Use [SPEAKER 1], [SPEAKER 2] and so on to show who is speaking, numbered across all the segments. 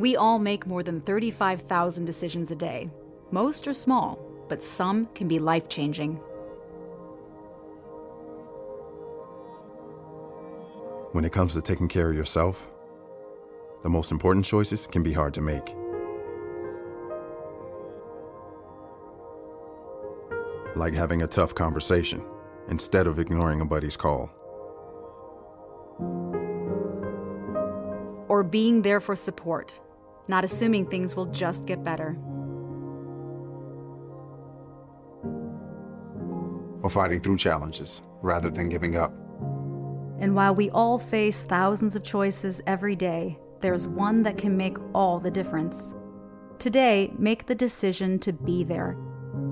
[SPEAKER 1] We all make more than 35,000 decisions a day. Most are small, but some can be life changing.
[SPEAKER 2] When it comes to taking care of yourself, the most important choices can be hard to make. Like having a tough conversation instead of ignoring a buddy's call.
[SPEAKER 1] Or being there for support, not assuming things will just get better.
[SPEAKER 3] Or fighting through challenges rather than giving up.
[SPEAKER 1] And while we all face thousands of choices every day, there's one that can make all the difference. Today, make the decision to be there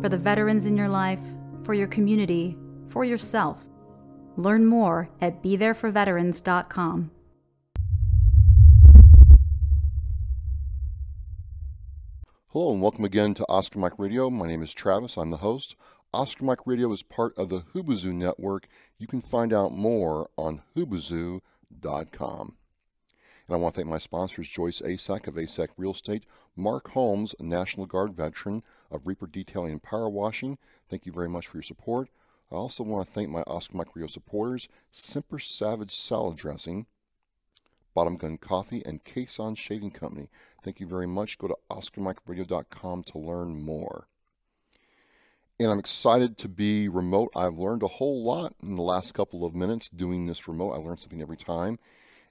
[SPEAKER 1] for the veterans in your life, for your community, for yourself. Learn more at BeThereForVeterans.com.
[SPEAKER 4] Hello and welcome again to Oscar Mike Radio. My name is Travis. I'm the host. Oscar Mike Radio is part of the Hubazoo Network. You can find out more on hubazoo.com. And I want to thank my sponsors, Joyce Asack of Asack Real Estate, Mark Holmes, National Guard veteran of Reaper Detailing and Power Washing. Thank you very much for your support. I also want to thank my Oscar Mike Radio supporters, Semper Savage Salad Dressing, Bottom Gun Coffee, and Cason Shaving Company. Thank you very much. Go to OscarMikeRadio.com to learn more. And I'm excited to be remote. I've learned a whole lot in the last couple of minutes doing this remote. I learn something every time.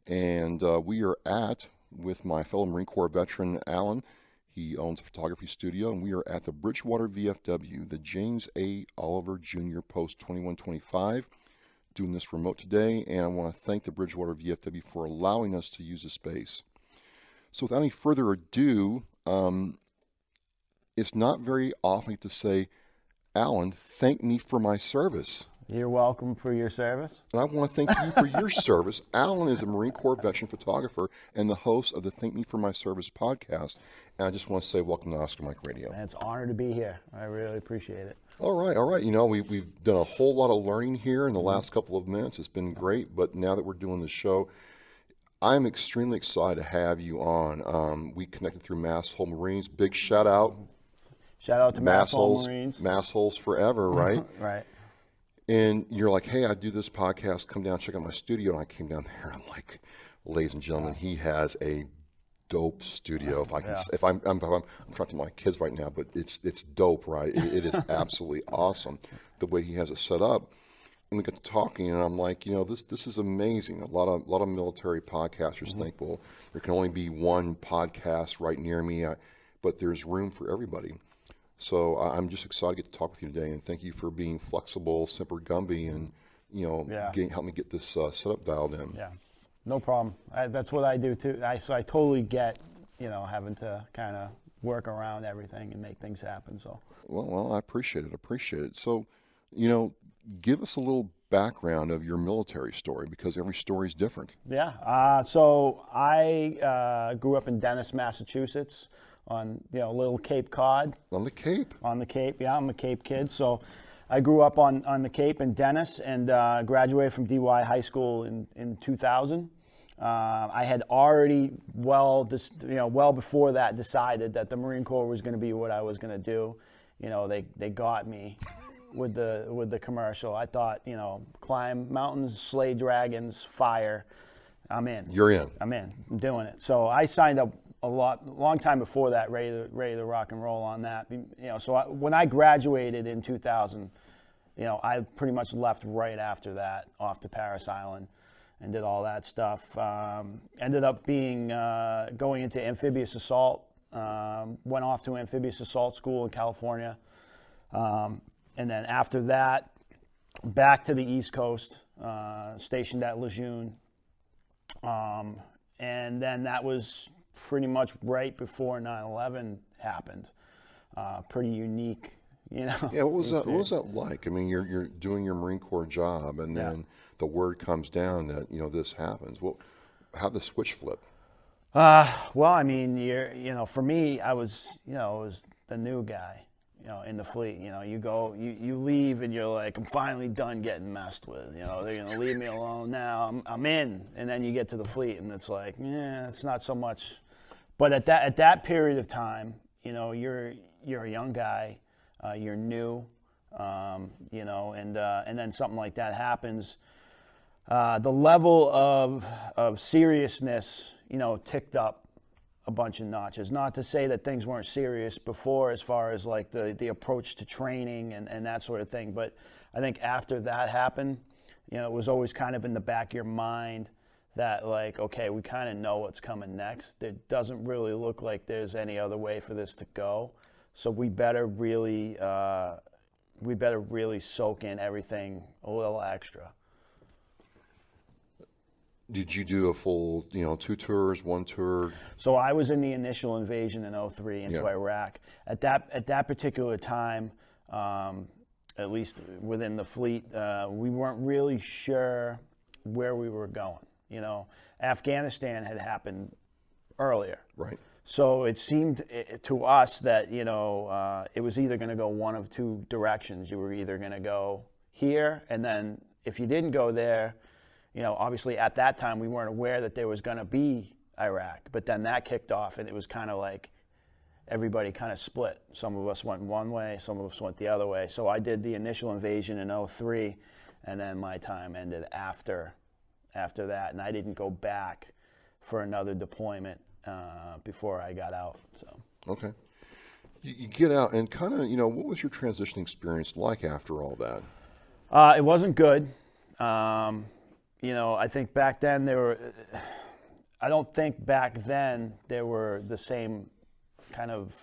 [SPEAKER 4] And uh, we are at, with my fellow Marine Corps veteran, Alan. He owns a photography studio, and we are at the Bridgewater VFW, the James A. Oliver Jr. Post 2125, doing this remote today. And I want to thank the Bridgewater VFW for allowing us to use the space. So, without any further ado, um, it's not very often to say, Alan, thank me for my service.
[SPEAKER 5] You're welcome for your service.
[SPEAKER 4] And I want to thank you for your service. Alan is a Marine Corps veteran photographer and the host of the Thank Me for My Service podcast. And I just want to say welcome to Oscar Mike Radio.
[SPEAKER 5] And it's an honor to be here. I really appreciate it.
[SPEAKER 4] All right, all right. You know, we, we've done a whole lot of learning here in the last couple of minutes. It's been great. But now that we're doing the show, I'm extremely excited to have you on. Um, we connected through Mass Hole Marines. Big shout out
[SPEAKER 5] Shout out to Mass Hole Marines.
[SPEAKER 4] Mass holes forever, right?
[SPEAKER 5] right.
[SPEAKER 4] and you're like, hey, I do this podcast. Come down, check out my studio. And I came down there. I'm like, ladies and gentlemen, he has a dope studio. If I can,
[SPEAKER 5] Yeah.
[SPEAKER 4] if I'm, I'm, I'm, I'm talking to my kids right now, but it's it's dope, right? It, it is absolutely awesome the way he has it set up. And we got to talking, and I'm like, you know, this this is amazing. A lot of a lot of military podcasters
[SPEAKER 5] Mm-hmm.
[SPEAKER 4] think, well, there can only be one podcast right near me, I, but there's room for everybody. So I- I'm just excited to get to talk with you today, and thank you for being flexible, Semper Gumby, and you know,
[SPEAKER 5] Yeah.
[SPEAKER 4] getting, help me get this uh, setup dialed in.
[SPEAKER 5] Yeah. No problem. I, that's what I do too. I, so I totally get, you know, having to kind of work around everything and make things happen. So
[SPEAKER 4] Well, well, I appreciate it. Appreciate it. So, you know, give us a little background of your military story because every story is different.
[SPEAKER 5] yeah. Uh, so I uh, grew up in Dennis, Massachusetts, on you know little Cape Cod.
[SPEAKER 4] On the Cape,
[SPEAKER 5] on the Cape. Yeah, I'm a Cape kid, so I grew up on, on the Cape in Dennis and uh, graduated from DY High School in, in 2000. Uh, I had already well, dis- you know, well before that decided that the Marine Corps was going to be what I was going to do. You know, they, they got me with the with the commercial. I thought, you know, climb mountains, slay dragons, fire. I'm in.
[SPEAKER 4] you're in.
[SPEAKER 5] I'm in. I'm doing it. So I signed up a lot, long time before that, ready to, ready to rock and roll on that. You know, so I, when I graduated in 2000, you know, I pretty much left right after that off to Parris Island and did all that stuff. Um, ended up being uh, going into amphibious assault. Um, went off to amphibious assault school in California, um, and then after that, back to the East Coast, uh, stationed at Lejeune, um, and then that was pretty much right before 9/11 happened. Uh, pretty unique, you know.
[SPEAKER 4] Yeah, what was that? What was that like? I mean, you're you're doing your Marine Corps job, and
[SPEAKER 5] Yeah.
[SPEAKER 4] then the word comes down that you know this happens. Well, how the switch flip?
[SPEAKER 5] Uh, well, I mean, you're, you know, for me, I was, you know, I was the new guy, you know, in the fleet. You know, you go, you, you leave, and you're like, I'm finally done getting messed with. You know, they're gonna leave me alone now. I'm, I'm in, and then you get to the fleet, and it's like, yeah, it's not so much but at that at that period of time, you know, you're you're a young guy, uh, you're new, um, you know, and uh, and then something like that happens. Uh, the level of of seriousness, you know, ticked up a bunch of notches. Not to say that things weren't serious before, as far as like the the approach to training and and that sort of thing, but I think after that happened, you know, it was always kind of in the back of your mind that like okay we kind of know what's coming next. It doesn't really look like there's any other way for this to go. So we better really uh, we better really soak in everything a little extra
[SPEAKER 4] Did you do a full, you know, two tours, one tour?
[SPEAKER 5] So I was in the initial invasion in 03 into
[SPEAKER 4] Yeah.
[SPEAKER 5] Iraq. At that at that particular time, um, at least within the fleet, uh, we weren't really sure where we were going. You know, Afghanistan had happened earlier.
[SPEAKER 4] Right.
[SPEAKER 5] So it seemed to us that you know uh, it was either going to go one of two directions. You were either going to go here, and then if you didn't go there, you know, obviously at that time we weren't aware that there was going to be Iraq. But then that kicked off, and it was kind of like everybody kind of split. Some of us went one way, some of us went the other way. So I did the initial invasion in 03, and then my time ended after after that, and I didn't go back for another deployment uh, before I got out. So
[SPEAKER 4] Okay. You, you get out and kind of, you know, what was your transition experience like after all that?
[SPEAKER 5] uh, it wasn't good. Um, you know, I think back then there were. I don't think back then there were the same kind of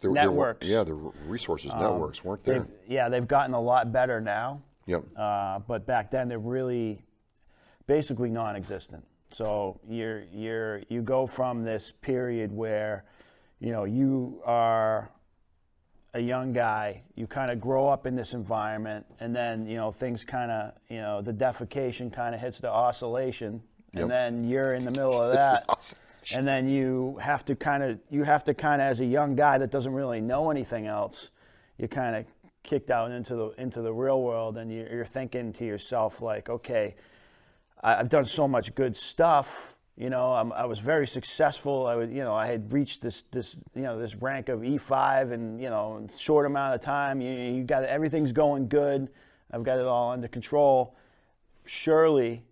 [SPEAKER 4] There, there were-
[SPEAKER 5] Networks.
[SPEAKER 4] yeah, the resources networks weren't there.
[SPEAKER 5] They've, yeah, they've gotten a lot better now.
[SPEAKER 4] Yep.
[SPEAKER 5] Uh, but back then they're really basically non-existent. So you're you're you go from this period where, you know, you are a young guy, you kind of grow up in this environment, and then you know things kind of you know the defecation kind of hits the oscillation,
[SPEAKER 4] Yep.
[SPEAKER 5] and then you're in the middle of that and then you have to kind of you have to kind of as a young guy that doesn't really know anything else you kind of kicked out into the into the real world and you- you're thinking to yourself like okay i've done so much good stuff you know I'm, i was very successful i was you know i had reached this this you know this rank of e5 and you know in a short amount of time you, you got everything's going good i've got it all under control surely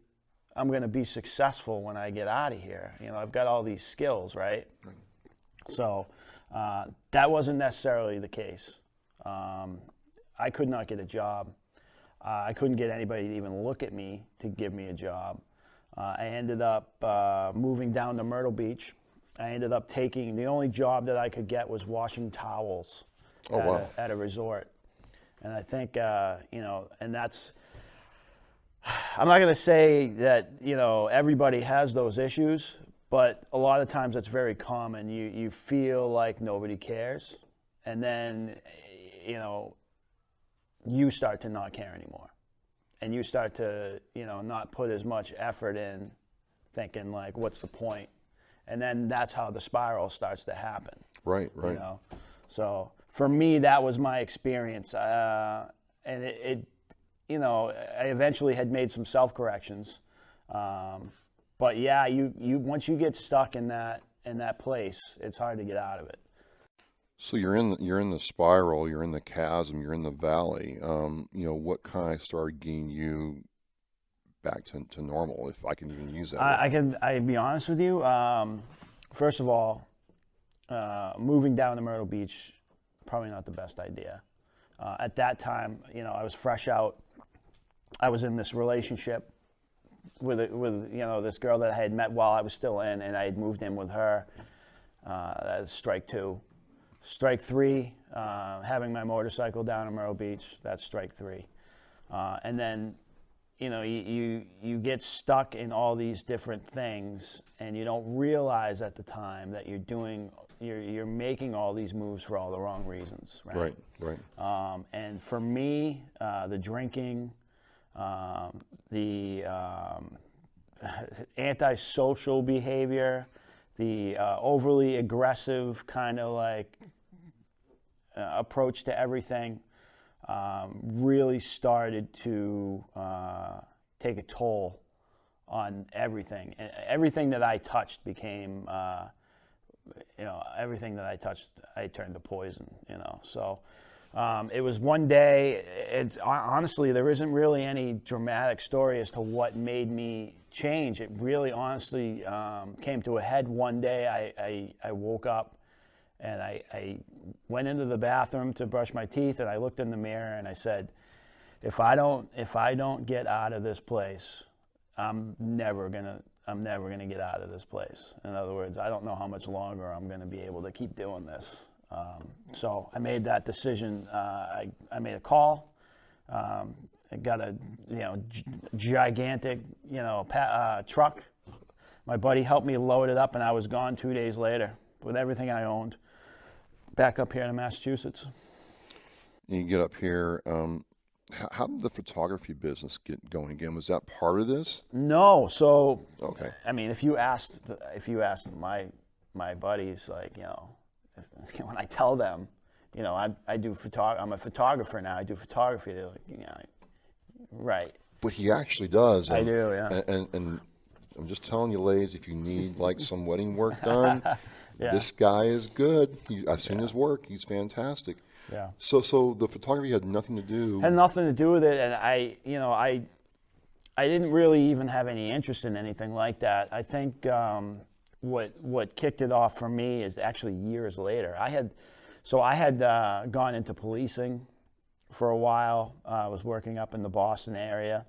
[SPEAKER 5] I'm going to be successful when I get out of here. You know, I've got all these skills, right? So uh, that wasn't necessarily the case. Um, I could not get a job. Uh, I couldn't get anybody to even look at me to give me a job. Uh, I ended up uh, moving down to Myrtle Beach. I ended up taking the only job that I could get was washing towels
[SPEAKER 4] Oh,
[SPEAKER 5] at,
[SPEAKER 4] wow.
[SPEAKER 5] a, at a resort. And I think, uh, you know, and that's, I'm not going to say that you know everybody has those issues, but a lot of times that's very common. You you feel like nobody cares, and then you know you start to not care anymore, and you start to you know not put as much effort in, thinking like, what's the? And then that's how the spiral starts to happen
[SPEAKER 4] Right, right.
[SPEAKER 5] you know so for me that was my experience uh, and it, it you know i eventually had made some self corrections um, but yeah you, you once you get stuck in that in that place it's hard to get out of it
[SPEAKER 4] So you're in the, you're in the spiral, you're in the chasm, you're in the valley. Um, you know, what kind of started getting you back to, to normal, if I can even use that?
[SPEAKER 5] I, I can I be honest with you. Um, first of all, uh, moving down to Myrtle Beach, probably not the best idea. Uh, at that time, you know, I was fresh out. I was in this relationship with a, with you know this girl that I had met while I was still in, and I had moved in with her. Uh, that is strike two. Strike three, uh, having my motorcycle down in Myrtle Beach. That's strike three. Uh, and then you know you, you you get stuck in all these different things and you don't realize at the time that you're doing you're, you're making all these moves for all the wrong reasons right
[SPEAKER 4] right, right.
[SPEAKER 5] um, and for me uh, the drinking um, the um, antisocial behavior the uh, overly aggressive kind of like uh, approach to everything um, really started to uh, take a toll on everything. Everything that I touched became uh, you know, everything that I touched, I turned to poison. You know, so. Um, it was one day. It's honestly there isn't really any dramatic story as to what made me change. It really, honestly, um, came to a head one day. I, I, I woke up and I, I, went into the bathroom to brush my teeth, and I looked in the mirror and I said, "If I don't, if I don't get out of this place, I'm never gonna, I'm never gonna get out of this place. In other words, I don't know how much longer I'm gonna be able to keep doing this." Um, so I made that decision. Uh, I, I made a call. Um, got a you know g- gigantic you know pa- uh, truck. My buddy helped me load it up, and I was gone two days later with everything I owned. Back up here in Massachusetts.
[SPEAKER 4] You get up here. Um, how, how did the photography business get going again? Was that part of this?
[SPEAKER 5] No. So
[SPEAKER 4] okay.
[SPEAKER 5] I mean, if you asked if you asked my my buddies, like you know, when I tell them, you know, I, I do photog- I'm a photographer now. I do photography. They're like, you know, right.
[SPEAKER 4] But he actually does.
[SPEAKER 5] And, I do, yeah.
[SPEAKER 4] And, and, and, I'm just telling you, ladies, if you need like some wedding work done, yeah. this guy is good. He, I've seen yeah. his work. He's fantastic.
[SPEAKER 5] Yeah.
[SPEAKER 4] So, so the photography had nothing to do.
[SPEAKER 5] Had nothing to do with it, and I, you know, I, I didn't really even have any interest in anything like that. I think um, what what kicked it off for me is actually years later. I had so I had uh, gone into policing for a while. Uh, I was working up in the Boston area.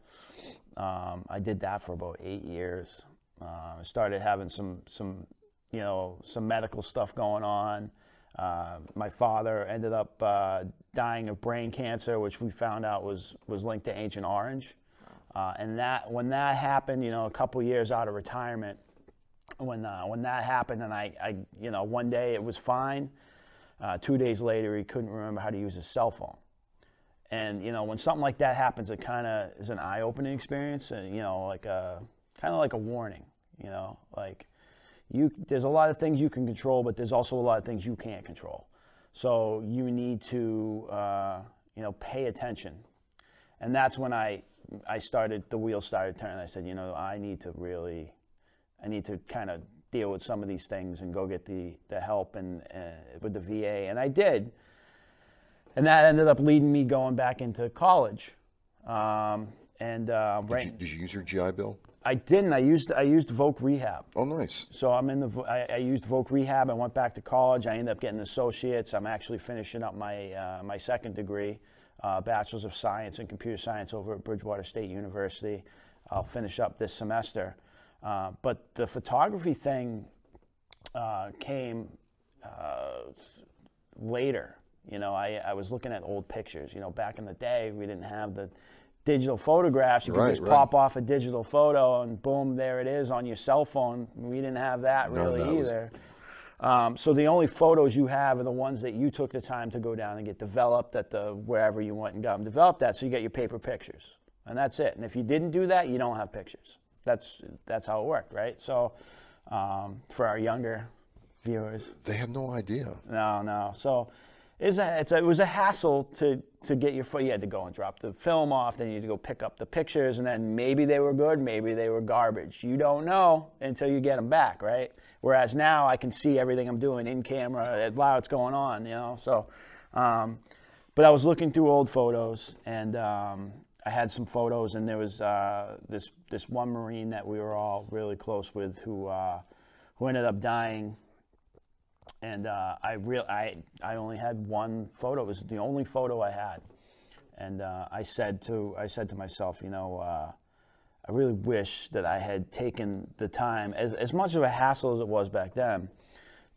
[SPEAKER 5] Um, I did that for about eight years. Uh, I started having some some you know some medical stuff going on. Uh, my father ended up uh, dying of brain cancer, which we found out was was linked to Agent Orange. Uh, and that when that happened, you know, a couple years out of retirement, when uh, when that happened, and I, I, you know, one day it was fine. Two days later, he couldn't remember how to use his cell phone. And you know, when something like that happens, it kind of is an eye-opening experience, and you know, like a kind of like a warning. You know, like you, there's a lot of things you can control, but there's also a lot of things you can't control. So you need to, uh, you know, pay attention. And that's when I, I started. The wheels started turning. I said, you know, I need to really I need to kind of deal with some of these things and go get the, the help and uh, with the VA. And I did. And that ended up leading me going back into college. Um, and uh,
[SPEAKER 4] did, you, did you use your GI Bill?
[SPEAKER 5] I didn't. I used I used Voc Rehab.
[SPEAKER 4] Oh, nice.
[SPEAKER 5] So I'm in the. I, I, used Voc Rehab. I went back to college. I ended up getting associates. I'm actually finishing up my uh, my second degree, uh, bachelor's of science in computer science over at Bridgewater State University. I'll finish up this semester. Uh, but the photography thing uh, came uh, later. You know, I, I was looking at old pictures. You know, back in the day, we didn't have the digital photographs. You could right, just right. pop off a digital photo and boom, there it is on your cell phone. We didn't have that really that either. Was... Um, so the only photos you have are the ones that you took the time to go down and get developed at the wherever you went and got them developed at. So you get your paper pictures, and that's it. And if you didn't do that, you don't have pictures that's that's how it worked, right? So um, for our younger viewers,
[SPEAKER 4] they have no idea.
[SPEAKER 5] No, no. So it's a, it's a, it was a hassle to to get your foot. You had to go and drop the film off, then you had to go pick up the pictures, and then maybe they were good, maybe they were garbage. You don't know until you get them back, right? Whereas now I can see everything I'm doing in camera, wow, it's going on, you know. So, um, but I was looking through old photos, and um, I had some photos, and there was uh, this this one Marine that we were all really close with who uh, who ended up dying. And uh, I real I I only had one photo. It was the only photo I had, and uh, I said to I said to myself, you know, uh, I really wish that I had taken the time, as as much of a hassle as it was back then,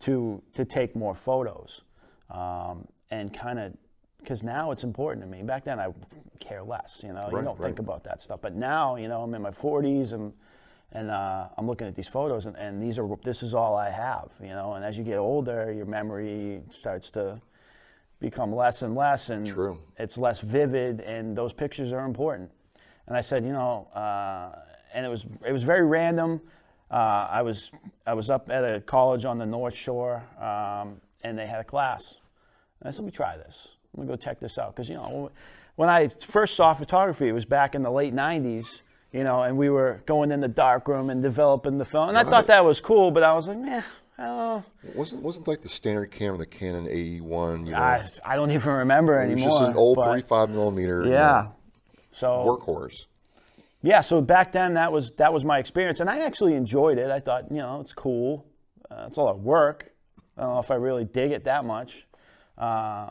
[SPEAKER 5] to to take more photos, um, and kind of because now it's important to me. Back then, I care less. You know, right, you don't right. think about that stuff. But now, you know, I'm in my 40s and and uh, I'm looking at these photos, and, and these are this is all I have. You know, and as you get older, your memory starts to become less and less, and
[SPEAKER 4] True.
[SPEAKER 5] it's less vivid, and those pictures are important. And I said, you know, uh, and it was it was very random. Uh, I was I was up at a college on the North Shore, um, and they had a class. And I said, let me try this. Let me go check this out. Because, you know, when I first saw photography, it was back in the late 90s, you know, and we were going in the dark room and developing the film. And I thought that was cool, but I was like, eh, Oh,
[SPEAKER 4] Wasn't wasn't like the standard camera, the Canon AE1, you know,
[SPEAKER 5] I, I don't even remember
[SPEAKER 4] it was
[SPEAKER 5] anymore.
[SPEAKER 4] just an old 35 millimeter you
[SPEAKER 5] Yeah.
[SPEAKER 4] know,
[SPEAKER 5] So
[SPEAKER 4] workhorse.
[SPEAKER 5] yeah, so back then that was that was my experience, and I actually enjoyed it. I thought, you know, it's cool. Uh, it's a lot of work. I don't know if I really dig it that much. Uh,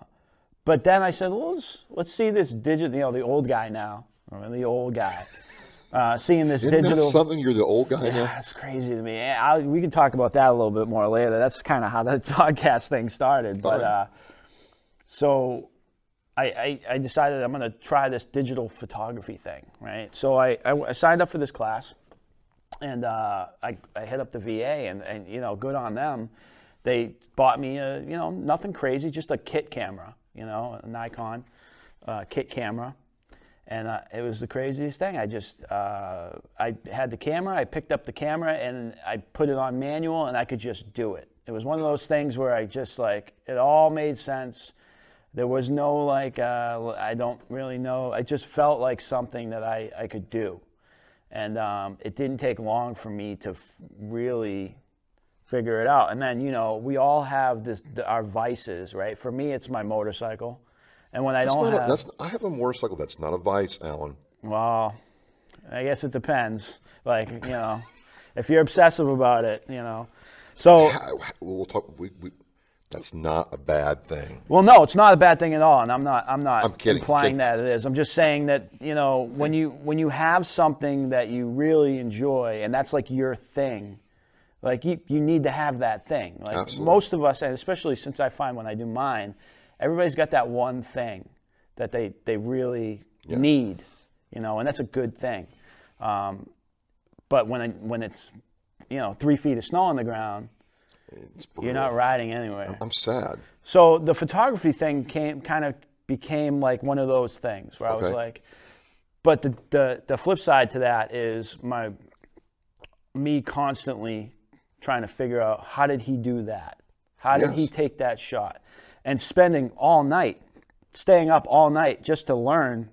[SPEAKER 5] but then I said, well, let's let's see this digital. You know, the old guy now, or the old guy, uh, seeing this
[SPEAKER 4] Isn't
[SPEAKER 5] digital.
[SPEAKER 4] that something? You're the old guy now.
[SPEAKER 5] That's crazy to me. I, we can talk about that a little bit more later. That's kind of how the podcast thing started. But
[SPEAKER 4] Alright.
[SPEAKER 5] uh, so I, I, I decided I'm going to try this digital photography thing, right? So I, I, I signed up for this class, and uh, I, I hit up the VA, and, and you know, good on them. They bought me a, you know, nothing crazy, just a kit camera, you know, a Nikon uh, kit camera and uh, it was the craziest thing. I just uh, I had the camera, I picked up the camera, and I put it on manual, and I could just do it. It was one of those things where I just like it all made sense. There was no like uh, I don't really know. I just felt like something that I I could do, and um, it didn't take long for me to f- really figure it out. And then you know we all have this our vices, right? For me, it's my motorcycle. And when I
[SPEAKER 4] That's
[SPEAKER 5] don't
[SPEAKER 4] not a,
[SPEAKER 5] have,
[SPEAKER 4] that's, I have a motorcycle. That's not a vice, Alan.
[SPEAKER 5] well, I guess it depends. Like, you know, if you're obsessive about it, you know. So,
[SPEAKER 4] How- We'll talk. We, we, that's not a bad thing.
[SPEAKER 5] well, no, it's not a bad thing at all, and I'm not. I'm not
[SPEAKER 4] I'm kidding,
[SPEAKER 5] implying
[SPEAKER 4] kidding.
[SPEAKER 5] that it is. I'm just saying that you know when you when you have something that you really enjoy, and that's like your thing. Like you, you need to have that thing. Like
[SPEAKER 4] Absolutely.
[SPEAKER 5] most of us, and especially since I find when I do mine, everybody's got that one thing that they they really need, you know, and that's a good thing. Um, but when it, when it's you know three feet of snow on the ground, you're not riding anywhere.
[SPEAKER 4] I'm sad.
[SPEAKER 5] So the photography thing came kind of became like one of those things where I was like, but the, the the flip side to that is my me constantly trying to figure out how did he do that? How did he take that shot? And spending all night, staying up all night just to learn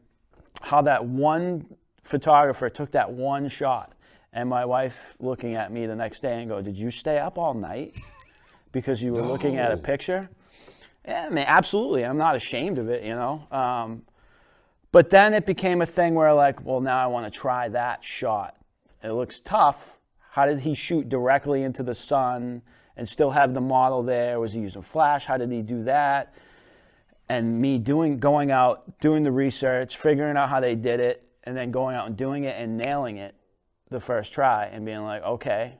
[SPEAKER 5] how that one photographer took that one shot. And my wife looking at me the next day and go, "Did you stay up all night because you were looking at a picture?" Yeah, I mean, absolutely. I'm not ashamed of it, you know. Um, but then it became a thing where, like, well, now I want to try that shot. It looks tough. How did he shoot directly into the sun and still have the model there? Was he using flash? How did he do that? And me doing, going out, doing the research, figuring out how they did it, and then going out and doing it and nailing it the first try and being like, okay,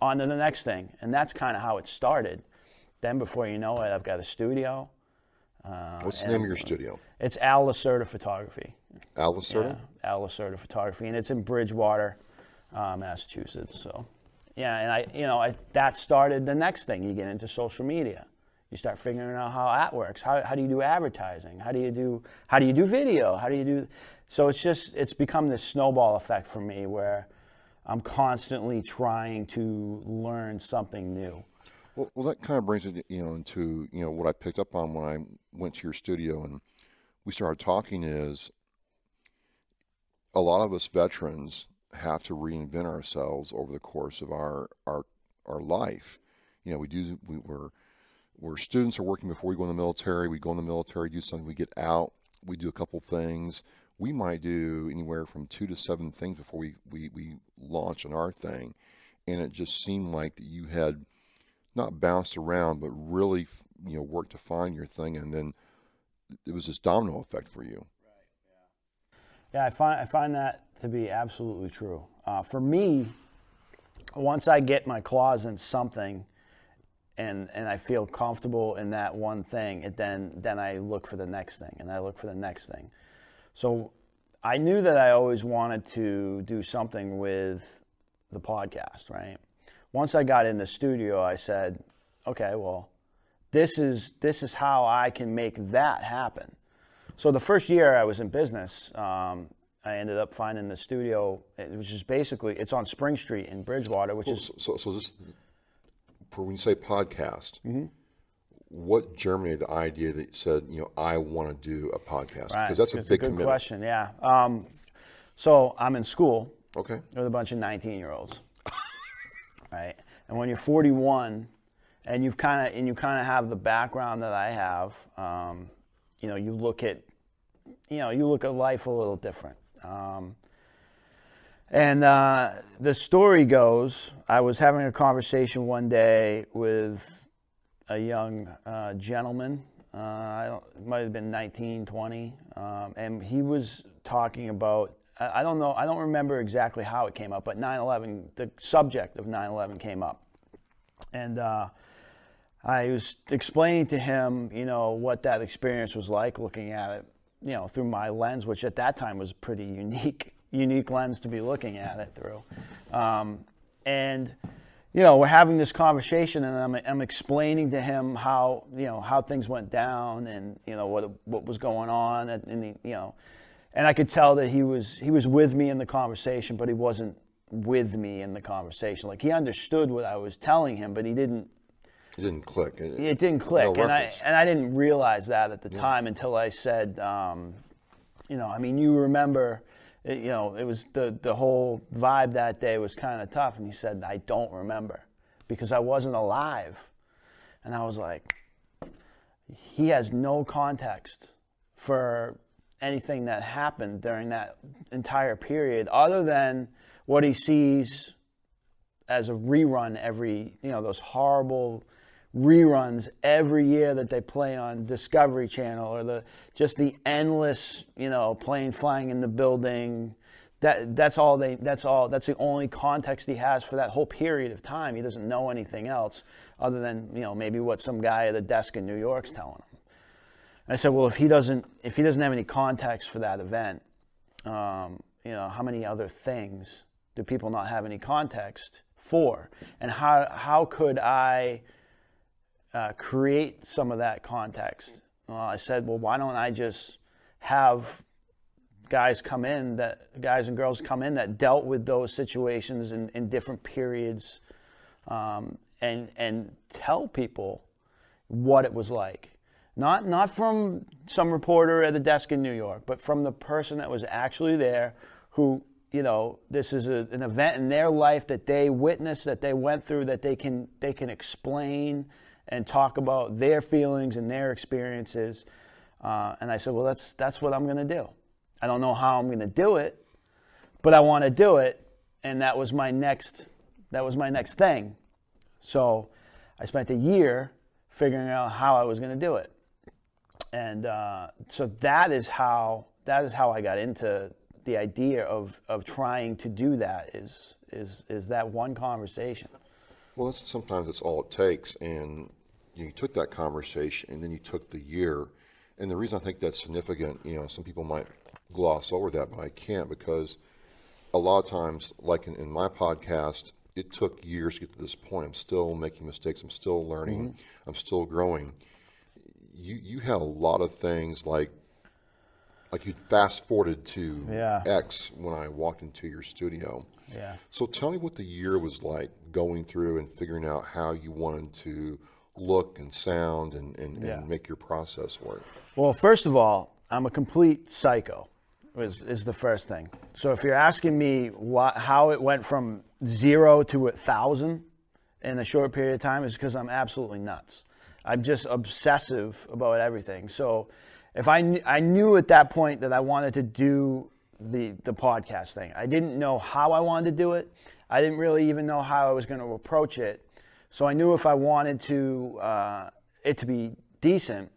[SPEAKER 5] on to the next thing. And that's kind of how it started. Then before you know it, I've got a studio.
[SPEAKER 4] What's the name of your studio?
[SPEAKER 5] It's Al Lacerda Photography.
[SPEAKER 4] Al Lacerda?
[SPEAKER 5] Yeah, Al Lacerda Photography, and it's in Bridgewater, uh, Massachusetts. So, yeah, and I, you know, I, that started the next thing. You get into social media. You start figuring out how that works. How, how do you do advertising? How do you do how do you do video? How do you do? So it's just it's become this snowball effect for me where I'm constantly trying to learn something new.
[SPEAKER 4] Well, well, that kind of brings it, you know, into you know what I picked up on when I went to your studio and we started talking is a lot of us veterans have to reinvent ourselves over the course of our our our life. You know, we do we, we're we're students are working before we go in the military. We go in the military, do something. We get out, we do a couple things. We might do anywhere from two to seven things before we we, we launch on our thing. And it just seemed like that you had not bounced around, but really, you know, worked to find your thing, and then it was this domino effect for you.
[SPEAKER 5] Yeah, I find I find that to be absolutely true. Uh, for me, once I get my claws in something, and and I feel comfortable in that one thing, it then then I look for the next thing, and I look for the next thing. So I knew that I always wanted to do something with the podcast, right? Once I got in the studio, I said, okay, well, this is this is how I can make that happen. So the first year I was in business, um, I ended up finding the studio, which is basically it's on Spring Street in Bridgewater, which is
[SPEAKER 4] So, so, this for when you say podcast,
[SPEAKER 5] Mm-hmm.
[SPEAKER 4] what germinated the idea that said, you know, I want to do a podcast?
[SPEAKER 5] right,
[SPEAKER 4] Because that's a
[SPEAKER 5] it's
[SPEAKER 4] big
[SPEAKER 5] good
[SPEAKER 4] commitment.
[SPEAKER 5] question. Yeah. Um, so I'm in school
[SPEAKER 4] Okay.
[SPEAKER 5] with a bunch of 19 year olds, right? And when you're 41, and you've kind of and you kind of have the background that I have, um, you know, you look at, you know, you look at life a little different. Um, and uh, the story goes, I was having a conversation one day with a young uh, gentleman. Uh, I don't, it might have been 19, 20, um, and he was talking about. I, I don't know. I don't remember exactly how it came up, but 9/11. The subject of 9/11 came up, and uh, I was explaining to him, you know, what that experience was like, looking at it, you know, through my lens, which at that time was pretty unique, unique lens to be looking at it through. Um, and you know, we're having this conversation, and I'm, I'm explaining to him how you know how things went down, and you know what what was going on, and, and you know, and I could tell that he was he was with me in the conversation, but he wasn't with me in the conversation. Like he understood what I was telling him, but he didn't
[SPEAKER 4] It didn't click. It,
[SPEAKER 5] it didn't click,
[SPEAKER 4] no
[SPEAKER 5] and I and I didn't realize that at the time until I said, um, you know, I mean, you remember, it, you know, it was the the whole vibe that day was kind of tough, and he said, I don't remember because I wasn't alive, and I was like, he has no context for anything that happened during that entire period, other than what he sees as a rerun every you know those horrible reruns every year that they play on Discovery Channel or the just the endless you know plane flying in the building. That that's all they that's all that's the only context he has for that whole period of time. He doesn't know anything else other than you know maybe what some guy at a desk in New York's telling him. And I said well if he doesn't if he doesn't have any context for that event um, you know how many other things do people not have any context for? And how how could I uh, create some of that context. I said well why don't I just have guys come in that guys and girls come in that dealt with those situations in, in different periods um, and and tell people what it was like. Not not from some reporter at the desk in New York but from the person that was actually there who you know this is a, an event in their life that they witnessed that they went through that they can they can explain and talk about their feelings and their experiences uh, and I said well that's that's what I'm going to do I don't know how I'm going to do it, but I want to do it, and that was my next that was my next thing. So I spent a year figuring out how I was going to do it, and uh, so that is how that is how I got into the idea of of trying to do that is is is that one conversation.
[SPEAKER 4] Well, sometimes it's all it takes. And you took that conversation and then you took the year. And the reason I think that's significant, you know, some people might gloss over that, but I can't because a lot of times, like in, in my podcast, it took years to get to this point. I'm still making mistakes. I'm still learning. Mm-hmm. I'm still growing. You you had a lot of things like like you fast forwarded to
[SPEAKER 5] Yeah.
[SPEAKER 4] X when I walked into your studio.
[SPEAKER 5] Yeah.
[SPEAKER 4] So tell me what the year was like going through and figuring out how you wanted to look and sound and, and,
[SPEAKER 5] Yeah.
[SPEAKER 4] and make your process work.
[SPEAKER 5] Well, first of all, I'm a complete psycho. Is, is the first thing. So if you're asking me how it went from zero to a thousand in a short period of time, is because I'm absolutely nuts. I'm just obsessive about everything. So if I kn- I knew at that point that I wanted to do the the podcast thing. I didn't know how I wanted to do it. I didn't really even know how I was going to approach it. So I knew if I wanted to uh, it to be decent,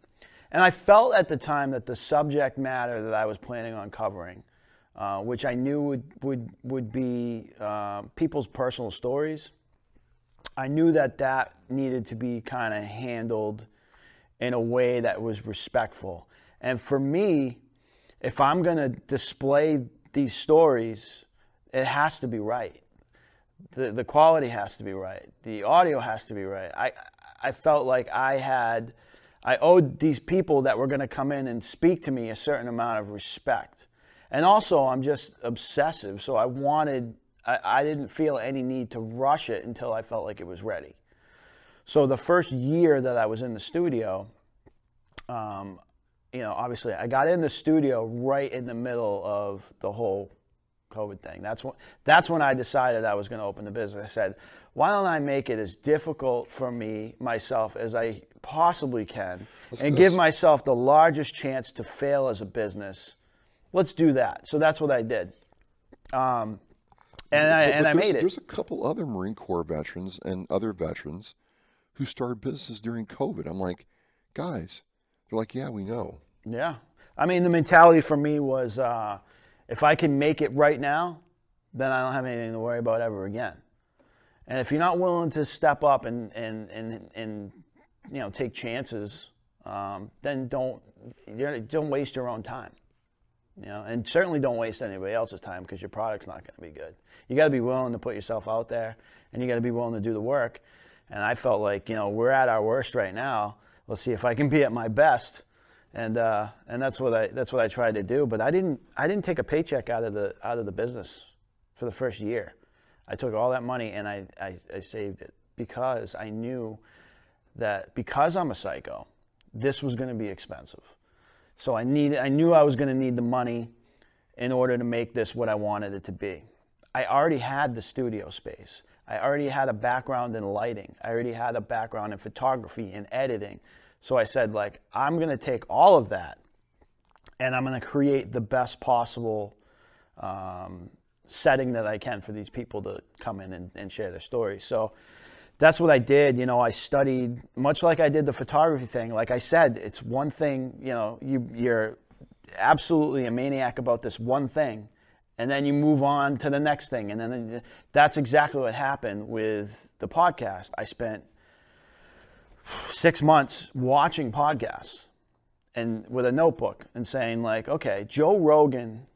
[SPEAKER 5] and I felt at the time that the subject matter that I was planning on covering, uh, which I knew would would would be uh, people's personal stories, I knew that that needed to be kind of handled in a way that was respectful. And for me, if I'm going to display these stories, it has to be right. The, the quality has to be right. The audio has to be right. I, I felt like I had, I owed these people that were going to come in and speak to me a certain amount of respect. And also, I'm just obsessive, so I wanted, I, I didn't feel any need to rush it until I felt like it was ready. So the first year that I was in the studio, um, you know, obviously I got in the studio right in the middle of the whole COVID thing. That's when that's when I decided I was going to open the business. I said, why don't I make it as difficult for me, myself, as I possibly can and give myself the largest chance to fail as a business? Let's do that. So that's what I did. Um, and I, and
[SPEAKER 4] but
[SPEAKER 5] I made it.
[SPEAKER 4] There's a couple other Marine Corps veterans and other veterans who started businesses during COVID. I'm like, guys, they're like, yeah, we know.
[SPEAKER 5] Yeah. I mean, the mentality for me was uh, if I can make it right now, then I don't have anything to worry about ever again. And if you're not willing to step up and, and, and, and you know, take chances, um, then don't, don't waste your own time. You know, and certainly don't waste anybody else's time because your product's not going to be good. You got to be willing to put yourself out there, and you got to be willing to do the work. And I felt like, you know, we're at our worst right now. Let's see if I can be at my best, and uh, and that's what I that's what I tried to do. But I didn't I didn't take a paycheck out of the out of the business for the first year. I took all that money and I, I, I saved it because I knew that because I'm a psycho, this was going to be expensive. So I needed, I knew I was going to need the money in order to make this what I wanted it to be. I already had the studio space. I already had a background in lighting. I already had a background in photography and editing. So I said, like, I'm going to take all of that and I'm going to create the best possible um, setting that I can for these people to come in and, and share their stories. So that's what I did. You know, I studied much like I did the photography thing. Like I said, it's one thing. You know, you you're absolutely a maniac about this one thing, and then you move on to the next thing, and then that's exactly what happened with the podcast. I spent six months watching podcasts and with a notebook and saying like, okay, Joe Rogan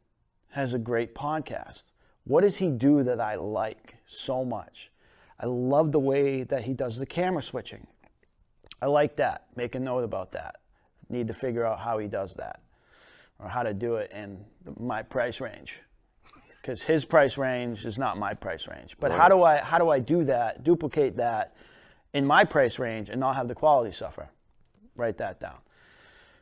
[SPEAKER 5] has a great podcast. What does he do that I like so much? I love the way that he does the camera switching. I like that. Make a note about that. Need to figure out how he does that or how to do it in my price range. Because his price range is not my price range. But how do I how do I do that, duplicate that in my price range and not have the quality suffer? Write that down.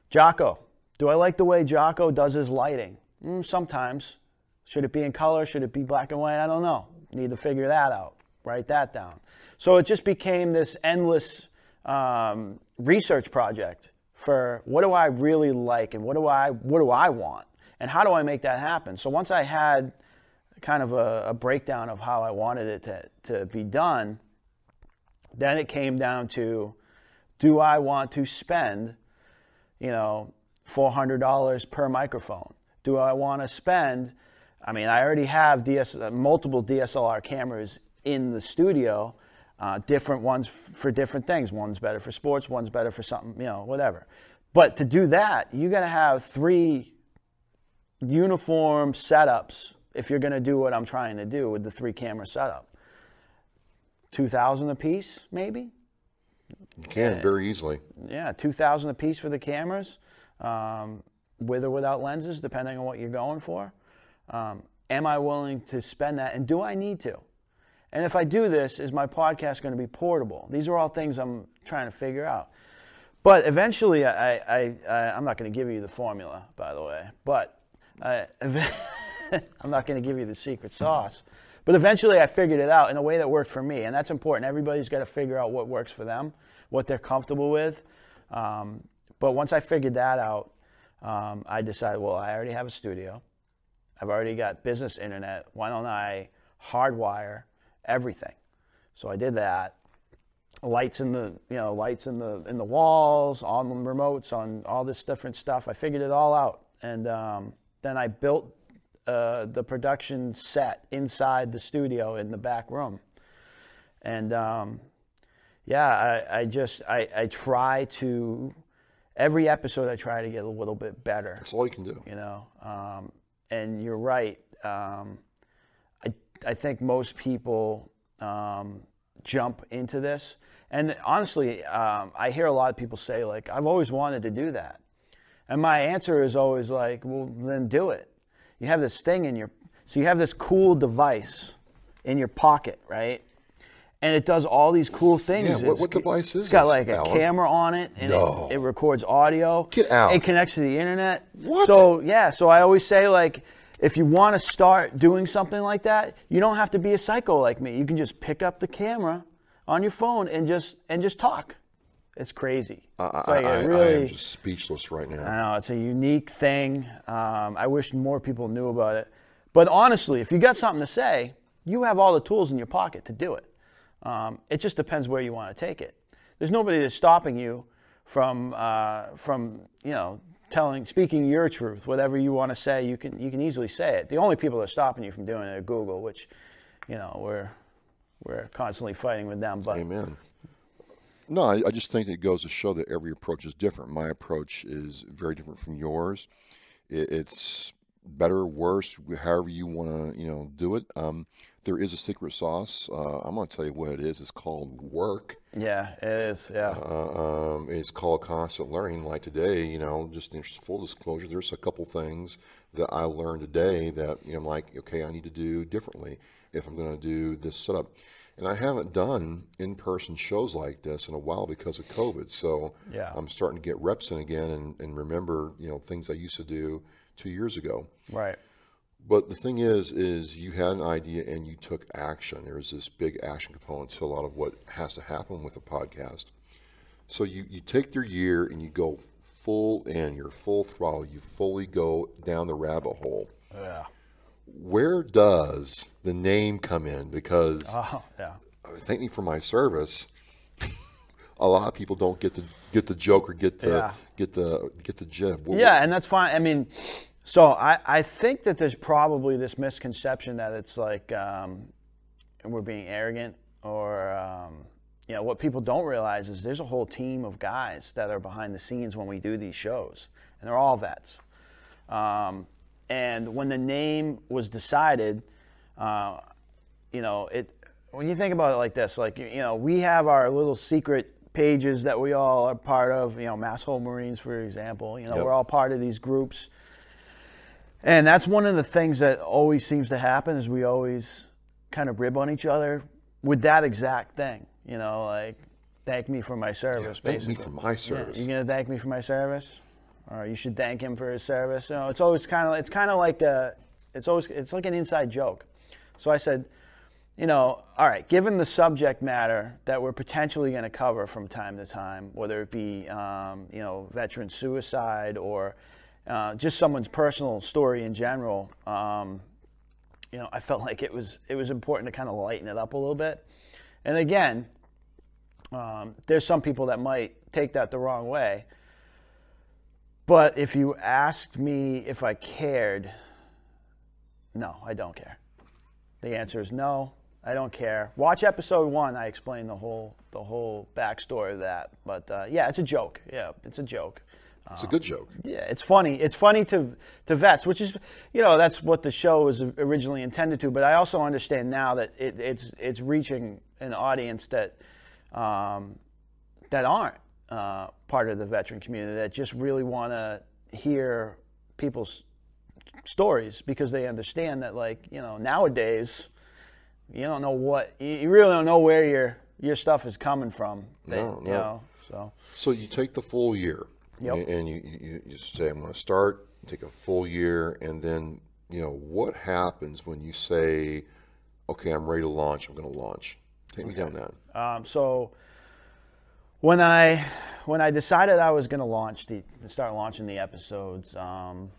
[SPEAKER 5] Jocko. Do I like the way Jocko does his lighting? Mm, sometimes. Should it be in color? Should it be black and white? I don't know. Need to figure that out. Write that down. So it just became this endless um, research project for what do I really like and what do I what do I want and how do I make that happen. So once I had kind of a, a breakdown of how I wanted it to, to be done, then it came down to do I want to spend, you know, $400 per microphone? Do I want to spend, I mean, I already have DS, uh, multiple DSLR cameras in the studio, uh, different ones for different things. One's better for sports, one's better for something, you know, whatever. But to do that, you got to have three uniform setups if you're going to do what I'm trying to do with the three camera setup. 2000 a piece, maybe?
[SPEAKER 4] You can very easily.
[SPEAKER 5] yeah, two thousand a piece for the cameras, um, with or without lenses, depending on what you're going for. Um, am I willing to spend that, and do I need to? And if I do this, is my podcast going to be portable? These are all things I'm trying to figure out. But eventually, I, I, I I'm not going to give you the formula, by the way. But I, I'm not going to give you the secret sauce. But eventually, I figured it out in a way that worked for me, and that's important. Everybody's got to figure out what works for them, what they're comfortable with. Um, but once I figured that out, um, I decided, well, I already have a studio. I've already got business internet. Why don't I hardwire everything? So I did that. Lights in the you know lights in the in the walls, on the remotes, on all this different stuff. I figured it all out, and um, then I built uh, the production set inside the studio in the back room. And um, yeah, I, I just I, I try to every episode I try to get a little bit better
[SPEAKER 4] That's all you can do.
[SPEAKER 5] you know. Um, and you're right. Um, I I think most people um, jump into this, and honestly, um, I hear a lot of people say like, "I've always wanted to do that," and my answer is always like, "Well, then do it." You have this thing in your, so you have this cool device in your pocket, right? And it does all these cool things.
[SPEAKER 4] Yeah, what- what device is
[SPEAKER 5] It's got
[SPEAKER 4] this,
[SPEAKER 5] like a
[SPEAKER 4] Alan?
[SPEAKER 5] camera on it, and
[SPEAKER 4] No.
[SPEAKER 5] it, it records audio.
[SPEAKER 4] Get out.
[SPEAKER 5] It connects to the internet.
[SPEAKER 4] What?
[SPEAKER 5] So yeah, so I always say like, if you want to start doing something like that, you don't have to be a psycho like me. You can just pick up the camera on your phone and just and just talk. It's crazy.
[SPEAKER 4] I,
[SPEAKER 5] It's
[SPEAKER 4] I,
[SPEAKER 5] like
[SPEAKER 4] I, I
[SPEAKER 5] really,
[SPEAKER 4] am just speechless right now.
[SPEAKER 5] I know it's a unique thing. Um, I wish more people knew about it. But honestly, if you got something to say, you have all the tools in your pocket to do it. Um, it just depends where you want to take it. There's nobody that's stopping you from uh, from you know telling speaking your truth. Whatever you want to say, you can you can easily say it. The only people that are stopping you from doing it are Google, which you know we're we're constantly fighting with them. But
[SPEAKER 4] Amen. No, I, I just think it goes to show that every approach is different. My approach is very different from yours. It, it's better, worse, however you want to, you know, do it. Um, there is a secret sauce. Uh, I'm going to tell you what it is. It's called work.
[SPEAKER 5] yeah, it is. Yeah.
[SPEAKER 4] Uh, um, it's called constant learning. Like today, you know, just in full disclosure, there's a couple things that I learned today that you know, I'm like, okay, I need to do differently if I'm going to do this setup. And I haven't done in-person shows like this in a while because of COVID. So
[SPEAKER 5] Yeah.
[SPEAKER 4] I'm starting to get reps in again and, and remember, you know, things I used to do two years ago.
[SPEAKER 5] right.
[SPEAKER 4] But the thing is, is you had an idea and you took action. There's this big action component to a lot of what has to happen with a podcast. So you, you take your year and you go full in, you're full throttle, you fully go down the rabbit hole.
[SPEAKER 5] Yeah.
[SPEAKER 4] Where does the name come in? Because
[SPEAKER 5] Oh, yeah.
[SPEAKER 4] thank me for my service. a lot of people don't get the get the joke or get the
[SPEAKER 5] Yeah.
[SPEAKER 4] get the get the jib. What-
[SPEAKER 5] Yeah, and that's fine. I mean, so I, I think that there's probably this misconception that it's like um, we're being arrogant or, um, you know, what people don't realize is there's a whole team of guys that are behind the scenes when we do these shows, and they're all vets. Um, and when the name was decided, uh, you know, it when you think about it like this, like you know, we have our little secret pages that we all are part of. You know, Mass Hole Marines, for example. You know,
[SPEAKER 4] Yep.
[SPEAKER 5] we're all part of these groups, and that's one of the things that always seems to happen is we always kind of rib on each other with that exact thing. You know, like thank me for my service.
[SPEAKER 4] Thank me for my
[SPEAKER 5] Yeah,
[SPEAKER 4] service.
[SPEAKER 5] you gonna thank me for my service, or you should thank him for his service. You know, it's always kind of it's kind of like the it's always it's like an inside joke. So I said, you know, all right, given the subject matter that we're potentially going to cover from time to time, whether it be um, you know veteran suicide or uh, just someone's personal story in general. Um, you know, I felt like it was it was important to kind of lighten it up a little bit. And again, um, there's some people that might take that the wrong way. But if you asked me if I cared, no, I don't care. The answer is no, I don't care. Watch episode one. I explain the whole the whole backstory of that. But uh, yeah, it's a joke. Yeah, it's a joke.
[SPEAKER 4] It's a good joke.
[SPEAKER 5] Yeah, it's funny. It's funny to to vets, which is, you know, that's what the show was originally intended to. But I also understand now that it, it's it's reaching an audience that um, that aren't uh, part of the veteran community that just really want to hear people's stories because they understand that, like, you know, nowadays you don't know what you you really don't know where your your stuff is coming from. They-
[SPEAKER 4] No,
[SPEAKER 5] You
[SPEAKER 4] no.
[SPEAKER 5] know, so
[SPEAKER 4] So you take the full year,
[SPEAKER 5] Yep.
[SPEAKER 4] and- you, you, you say, "I'm going to start." Take a full year, and then you know what happens when you say, "Okay, I'm ready to launch. I'm going to launch." Take me down that.
[SPEAKER 5] Um, so when I when I decided I was going to launch the start launching the episodes, um,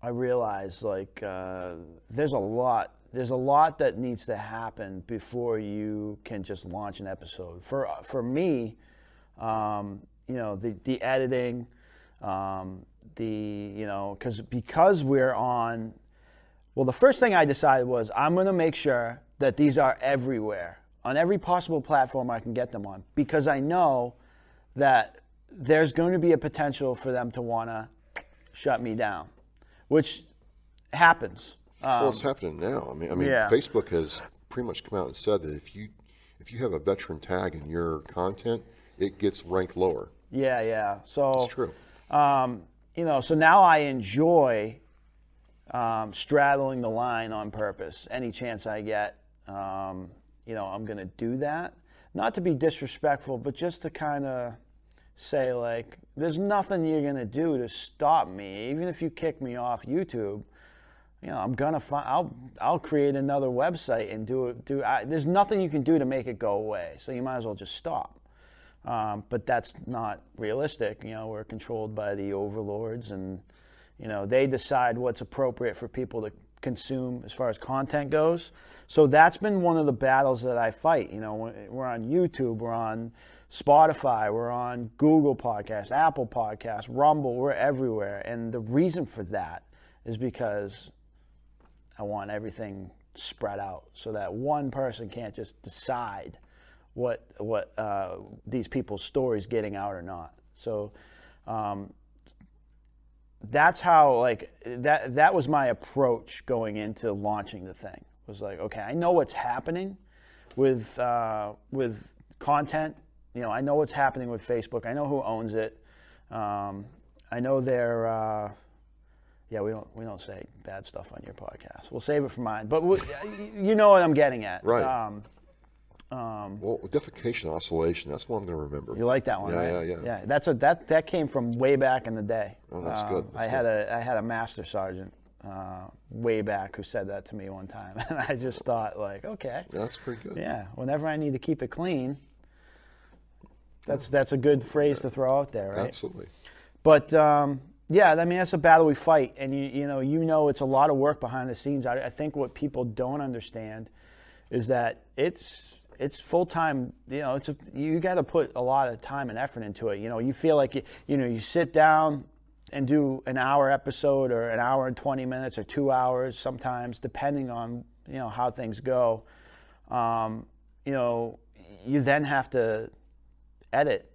[SPEAKER 5] I realized like uh, there's a lot there's a lot that needs to happen before you can just launch an episode. For for me, um, you know the the editing, um, the you know because because we're on well, the first thing I decided was I'm going to make sure that these are everywhere on every possible platform I can get them on because I know that there's going to be a potential for them to want to shut me down, which happens.
[SPEAKER 4] well, it's happening now. I mean, I mean,
[SPEAKER 5] Um, yeah.
[SPEAKER 4] Facebook has pretty much come out and said that if you if you have a veteran tag in your content, it gets ranked lower.
[SPEAKER 5] Yeah, yeah. So
[SPEAKER 4] It's true.
[SPEAKER 5] um, you know, so now I enjoy um, straddling the line on purpose. Any chance I get, um, you know, I'm going to do that. Not to be disrespectful, but just to kind of say, like, there's nothing you're going to do to stop me. Even if you kick me off YouTube, you know, I'm gonna find. I'll I'll create another website and do it. Do I, there's nothing you can do to make it go away. So you might as well just stop. Um, but that's not realistic. You know, we're controlled by the overlords, and you know they decide what's appropriate for people to consume as far as content goes. So that's been one of the battles that I fight. You know, we're on YouTube, we're on Spotify, we're on Google Podcasts, Apple Podcasts, Rumble, we're everywhere. And the reason for that is because I want everything spread out so that one person can't just decide what what uh, these people's stories getting out or not. So um, that's how like that that was my approach going into launching the thing. Was like, okay, I know what's happening with uh, with content. You know, I know what's happening with Facebook. I know who owns it. Um, I know they're. Uh, yeah, we don't we don't say bad stuff on your podcast. We'll save it for mine. But we, you know what I'm getting at,
[SPEAKER 4] right? Um, um, well, defecation oscillation. That's one I'm going to remember.
[SPEAKER 5] You like that one,
[SPEAKER 4] yeah,
[SPEAKER 5] right?
[SPEAKER 4] Yeah, yeah,
[SPEAKER 5] yeah. That's a that that came from way back in the day.
[SPEAKER 4] Oh, that's um, good. That's
[SPEAKER 5] I
[SPEAKER 4] good.
[SPEAKER 5] had a I had a master sergeant uh, way back who said that to me one time, and I just thought like, okay,
[SPEAKER 4] that's pretty good.
[SPEAKER 5] Yeah, whenever I need to keep it clean, that's that's a good phrase to throw out there, right?
[SPEAKER 4] Absolutely.
[SPEAKER 5] But um, yeah, I mean that's a battle we fight, and you you know you know it's a lot of work behind the scenes. I, I think what people don't understand is that it's it's full time. You know, it's a, you got to put a lot of time and effort into it. You know, you feel like you, you know you sit down and do an hour episode or an hour and 20 minutes or two hours sometimes depending on you know how things go um, you know you then have to edit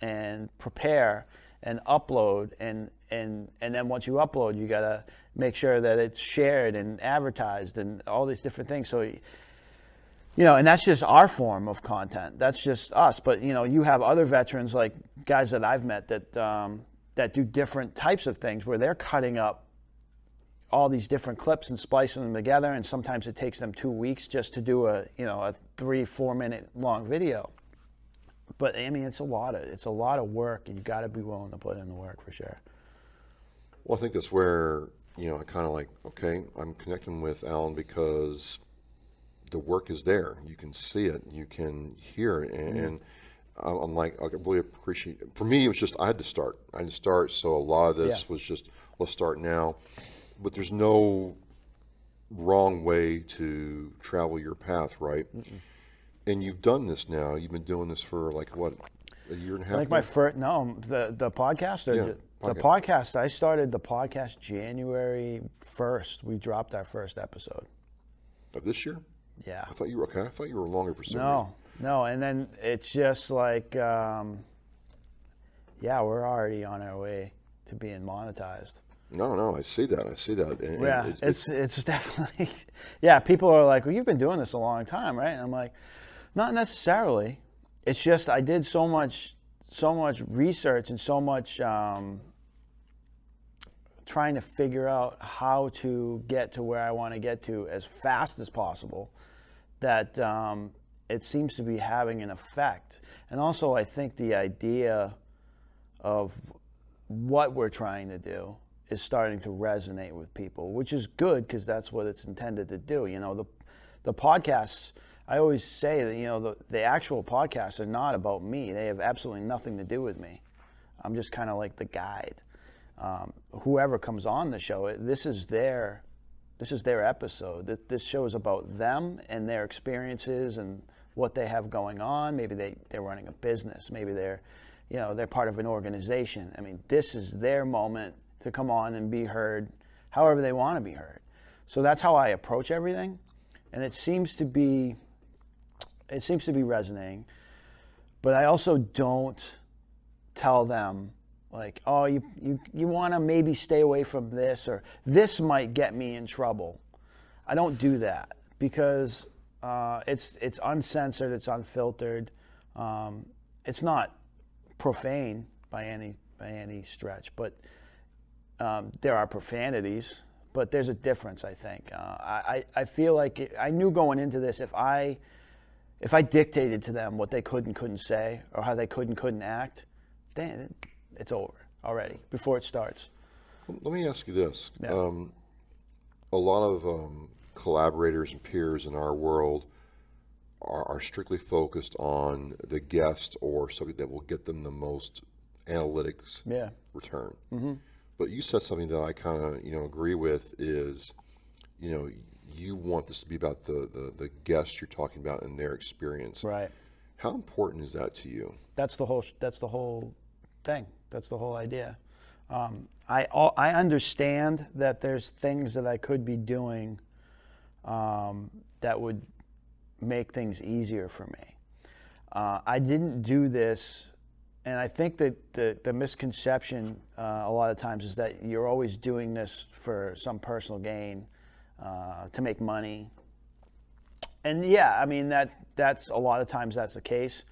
[SPEAKER 5] and prepare and upload and and and then once you upload you got to make sure that it's shared and advertised and all these different things so you know and that's just our form of content. That's just us. But you know you have other veterans like guys that i've met that um, that do different types of things where they're cutting up all these different clips and splicing them together and sometimes it takes them two weeks just to do a you know a three four minute long video. But I mean, it's a lot of it's a lot of work, and you got to be willing to put in the work for sure.
[SPEAKER 4] Well, I think that's where you know I kind of like okay, I'm connecting with Alan because the work is there. You can see it, you can hear it, and, mm-hmm. and I'm like I really appreciate. It. For me, it was just I had to start. I had to start, so a lot of this yeah. was just let's start now. But there's no wrong way to travel your path, right? Mm-mm and you've done this now. You've been doing this for like what, a year and a half.
[SPEAKER 5] Think my first no the the podcast.
[SPEAKER 4] yeah,
[SPEAKER 5] the, the podcast. I started the podcast January first. We dropped our first episode
[SPEAKER 4] of this year.
[SPEAKER 5] Yeah.
[SPEAKER 4] I thought you were okay. I thought you were a longer for some.
[SPEAKER 5] No, no, and then it's just like, um, yeah, we're already on our way to being monetized.
[SPEAKER 4] No, no, I see that. I see that.
[SPEAKER 5] And, yeah, and it's, it's, it's definitely yeah. People are like, "Well, you've been doing this a long time, right?" And I'm like, not necessarily. It's just I did so much, so much research and so much um, trying to figure out how to get to where I want to get to as fast as possible. That um, it seems to be having an effect, and also I think the idea of what we're trying to do is starting to resonate with people, which is good because that's what it's intended to do. You know, the the podcasts I always say that you know the, the actual podcasts are not about me. They have absolutely nothing to do with me. I'm just kind of like the guide. Um, whoever comes on the show, this is their this is their episode. This show is about them and their experiences and what they have going on. Maybe they they're running a business. Maybe they're you know they're part of an organization. I mean, this is their moment to come on and be heard, however they want to be heard. So that's how I approach everything, and it seems to be it seems to be resonating. But I also don't tell them like, oh, you you you want to maybe stay away from this or this might get me in trouble. I don't do that because uh, it's it's uncensored, it's unfiltered, um, it's not profane by any by any stretch, but um, there are profanities. But there's a difference, I think. Uh, I I feel like it, I knew going into this if I if I dictated to them what they could and couldn't say or how they could and couldn't act, then it's over already before it starts.
[SPEAKER 4] Let me ask you this. Yeah. Um, a lot of um, collaborators and peers in our world are, are, strictly focused on the guest or something that will get them the most analytics
[SPEAKER 5] yeah.
[SPEAKER 4] return. Mm-hmm. But you said something that I kind of you know agree with is, you know, you want this to be about the, the the guests you're talking about and their experience.
[SPEAKER 5] Right.
[SPEAKER 4] How important is that to you?
[SPEAKER 5] That's the whole. That's the whole thing. That's the whole idea. Um, I I understand that there's things that I could be doing um, that would make things easier for me. Uh, I didn't do this, and I think that the, the misconception uh, a lot of times is that you're always doing this for some personal gain, uh, to make money. And yeah, I mean that that's a lot of times that's the case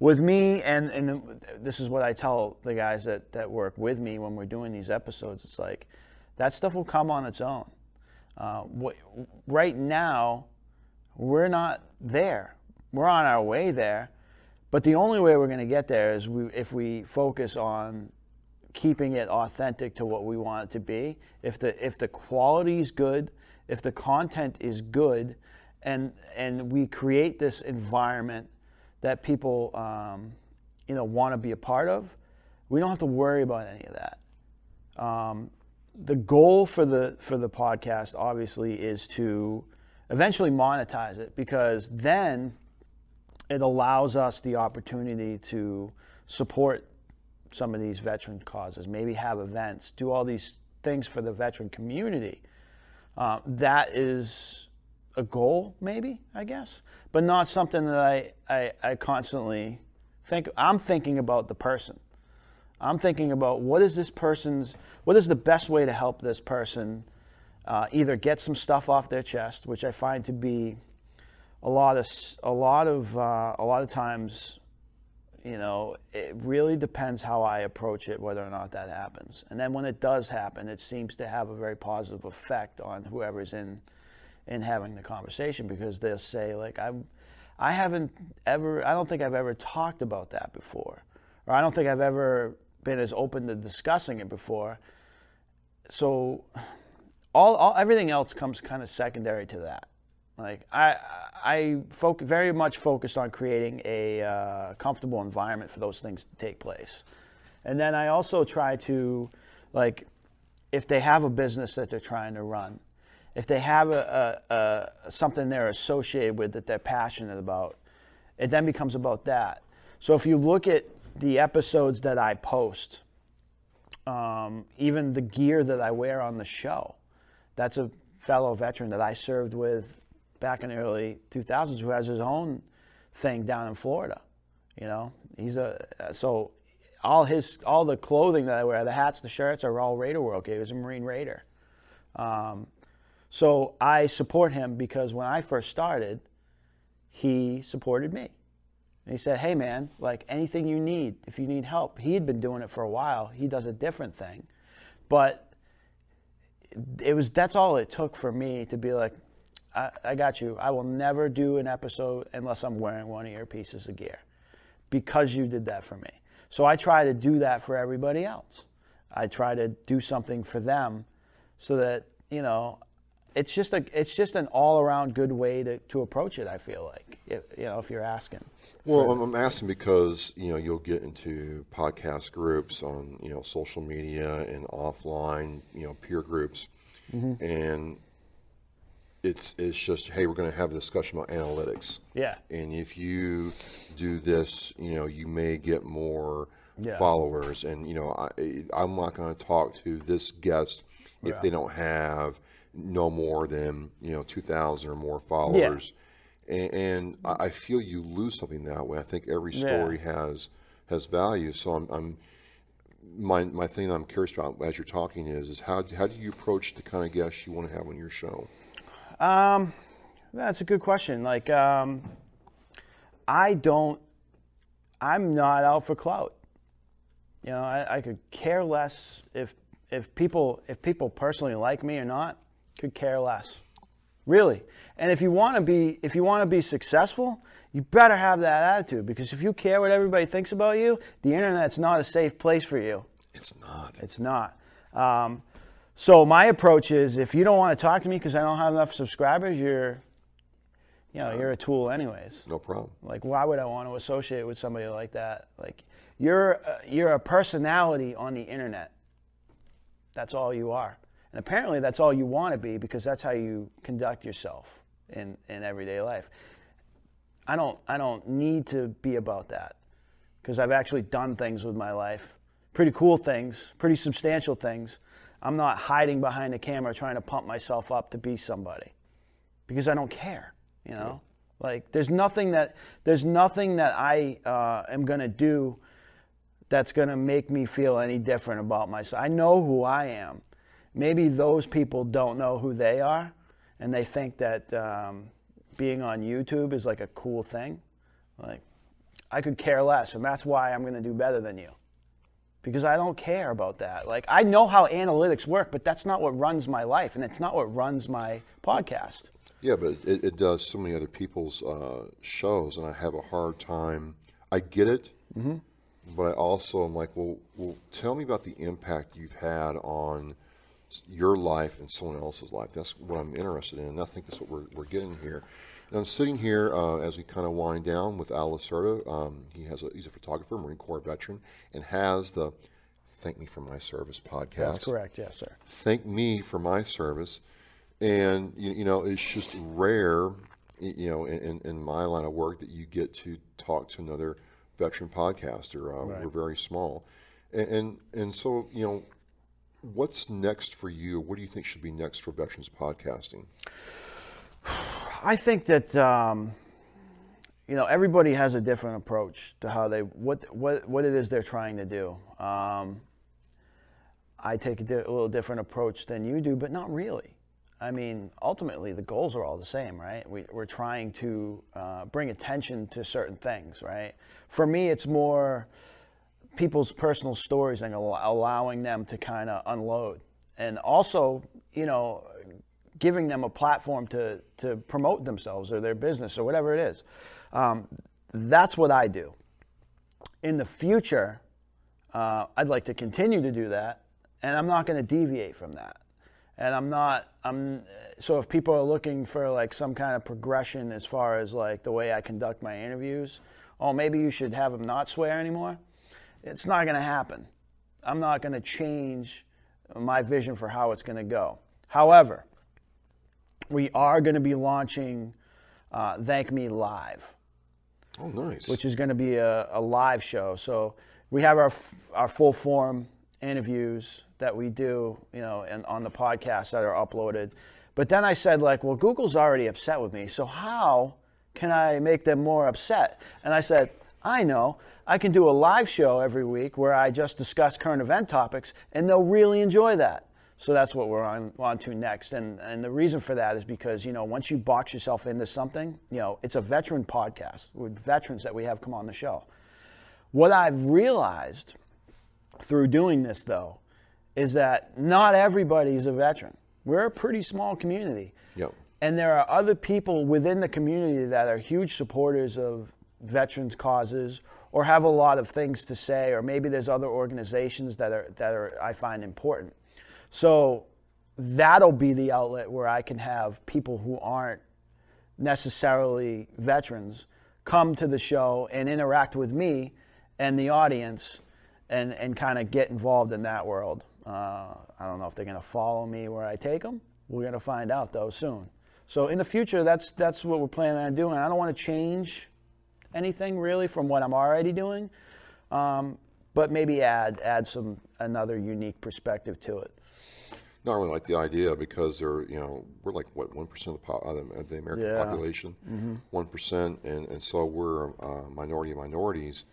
[SPEAKER 5] with me, and, and this is what I tell the guys that, that work with me when we're doing these episodes. It's like that stuff will come on its own. Uh, what, right now, we're not there. We're on our way there, but the only way we're going to get there is we, if we focus on keeping it authentic to what we want it to be. If the if the quality is good, if the content is good, and and we create this environment that people um, you know want to be a part of, we don't have to worry about any of that. Um, the goal for the for the podcast obviously is to eventually monetize it because then it allows us the opportunity to support some of these veteran causes, maybe have events, do all these things for the veteran community. Uh, that is a goal, maybe, I guess, but not something that I, I, I constantly think. I'm thinking about the person. I'm thinking about what is this person's, what is the best way to help this person uh, either get some stuff off their chest, which I find to be a lot of, a lot of, uh, a lot of times, you know, it really depends how I approach it, whether or not that happens. And then when it does happen, it seems to have a very positive effect on whoever's in in having the conversation because they'll say like I'm I haven't ever I don't think I've ever talked about that before or I don't think I've ever been as open to discussing it before. So all, all everything else comes kind of secondary to that. Like I I foc- very much focused on creating a uh, comfortable environment for those things to take place. And then I also try to like if they have a business that they're trying to run if they have a, a, a, something they're associated with that they're passionate about, it then becomes about that. So if you look at the episodes that I post, um, even the gear that I wear on the show, that's a fellow veteran that I served with back in the early 2000s who has his own thing down in Florida. You know, he's a so all his all the clothing that I wear, the hats, the shirts are all Raider World. He was a Marine Raider. Um, so I support him because when I first started, he supported me. And he said, Hey, man, like anything you need, if you need help, he had been doing it for a while. He does a different thing. But it was that's all it took for me to be like, I, I got you. I will never do an episode unless I'm wearing one of your pieces of gear because you did that for me. So I try to do that for everybody else. I try to do something for them so that, you know, it's just a it's just an all around good way to, to approach it. I feel like if, you know if you're asking.
[SPEAKER 4] Well, for, I'm asking because you know you'll get into podcast groups on you know social media and offline you know peer groups, mm-hmm. and it's it's just hey we're going to have a discussion about analytics.
[SPEAKER 5] Yeah.
[SPEAKER 4] And if you do this, you know you may get more yeah. followers, and you know I I'm not going to talk to this guest if yeah. they don't have no more than you know 2,000 or more followers. Yeah. And, and, I feel you lose something that way. I think every story yeah. has has value. So I'm, I'm my my thing that I'm curious about as you're talking is is how how do you approach the kind of guests you want to have on your show?
[SPEAKER 5] Um, that's a good question. Like, um, I don't. I'm not out for clout. You know, I, I could care less if if people if people personally like me or not. Could care less. Really. And if you want to be if you want to be successful, you better have that attitude because if you care what everybody thinks about you, the internet's not a safe place for you.
[SPEAKER 4] It's not.
[SPEAKER 5] It's not. Um, So my approach is, if you don't want to talk to me because I don't have enough subscribers, you're, you know, you're a tool anyways.
[SPEAKER 4] No problem.
[SPEAKER 5] Like, why would I want to associate with somebody like that? Like, you're uh, you're a personality on the internet. That's all you are, and apparently that's all you want to be because that's how you conduct yourself in in everyday life. I don't I don't need to be about that because I've actually done things with my life, pretty cool things, pretty substantial things. I'm not hiding behind a camera trying to pump myself up to be somebody because I don't care, you know? Like there's nothing that there's nothing that I uh, am going to do that's going to make me feel any different about myself. I know who I am. Maybe those people don't know who they are and they think that um, being on YouTube is like a cool thing. Like I could care less and that's why I'm going to do better than you because I don't care about that. Like I know how analytics work, but that's not what runs my life, and it's not what runs my podcast.
[SPEAKER 4] Yeah, but it, it does so many other people's uh, shows, and I have a hard time. I get it, mm-hmm. but I also am like, well, well, tell me about the impact you've had on your life and someone else's life. That's what I'm interested in, and I think that's what we're, we're getting here. And I'm sitting here uh, as we kind of wind down with Al Lacerda. Um, he has a, he's a photographer, Marine Corps veteran, and has the Thank Me for My Service podcast.
[SPEAKER 5] That's correct, yes, sir.
[SPEAKER 4] Thank Me for My Service. And, you, you know, it's just rare, you know, in, in my line of work that you get to talk to another veteran podcaster. Uh, right. We're very small. And, and, and so, you know, what's next for you? What do you think should be next for veterans podcasting?
[SPEAKER 5] I think that um, you know everybody has a different approach to how they what what what it is they're trying to do. Um, I take a, di- a, little different approach than you do, but not really. I mean, ultimately, the goals are all the same, right? We, are trying to uh, bring attention to certain things, right? For me, it's more people's personal stories and allowing them to kind of unload. And also, you know, giving them a platform to, to promote themselves or their business or whatever it is. Um, that's what I do. In the future, uh, I'd like to continue to do that, and I'm not going to deviate from that. And I'm not. I'm so if people are looking for like some kind of progression as far as like the way I conduct my interviews, oh maybe you should have them not swear anymore. It's not going to happen. I'm not going to change my vision for how it's going to go. However, we are going to be launching uh, Thank Me Live.
[SPEAKER 4] Oh, nice.
[SPEAKER 5] Which is going to be a, a live show. So we have our, our full form interviews that we do, you know, and on the podcast that are uploaded. But then I said, like, well, Google's already upset with me. So how can I make them more upset? And I said, I know. I can do a live show every week where I just discuss current event topics, and they'll really enjoy that. So that's what we're on, on to next. And, and the reason for that is because, you know, once you box yourself into something, you know, it's a veteran podcast with veterans that we have come on the show. What I've realized through doing this, though, is that not everybody's a veteran. We're a pretty small community.
[SPEAKER 4] Yep.
[SPEAKER 5] And there are other people within the community that are huge supporters of veterans causes or have a lot of things to say, or maybe there's other organizations that are, that are I find important. So that'll be the outlet where I can have people who aren't necessarily veterans come to the show and interact with me and the audience and, and kind of get involved in that world. Uh, I don't know if they're going to follow me where I take them. We're going to find out though soon. So in the future, that's that's what we're planning on doing. I don't want to change anything really from what I'm already doing, um, but maybe add add some another unique perspective to it
[SPEAKER 4] I really like the idea because they're you know we're like what one percent of the, po- of the American yeah. population, mm-hmm. one mm-hmm. and and so we're a minority of minorities.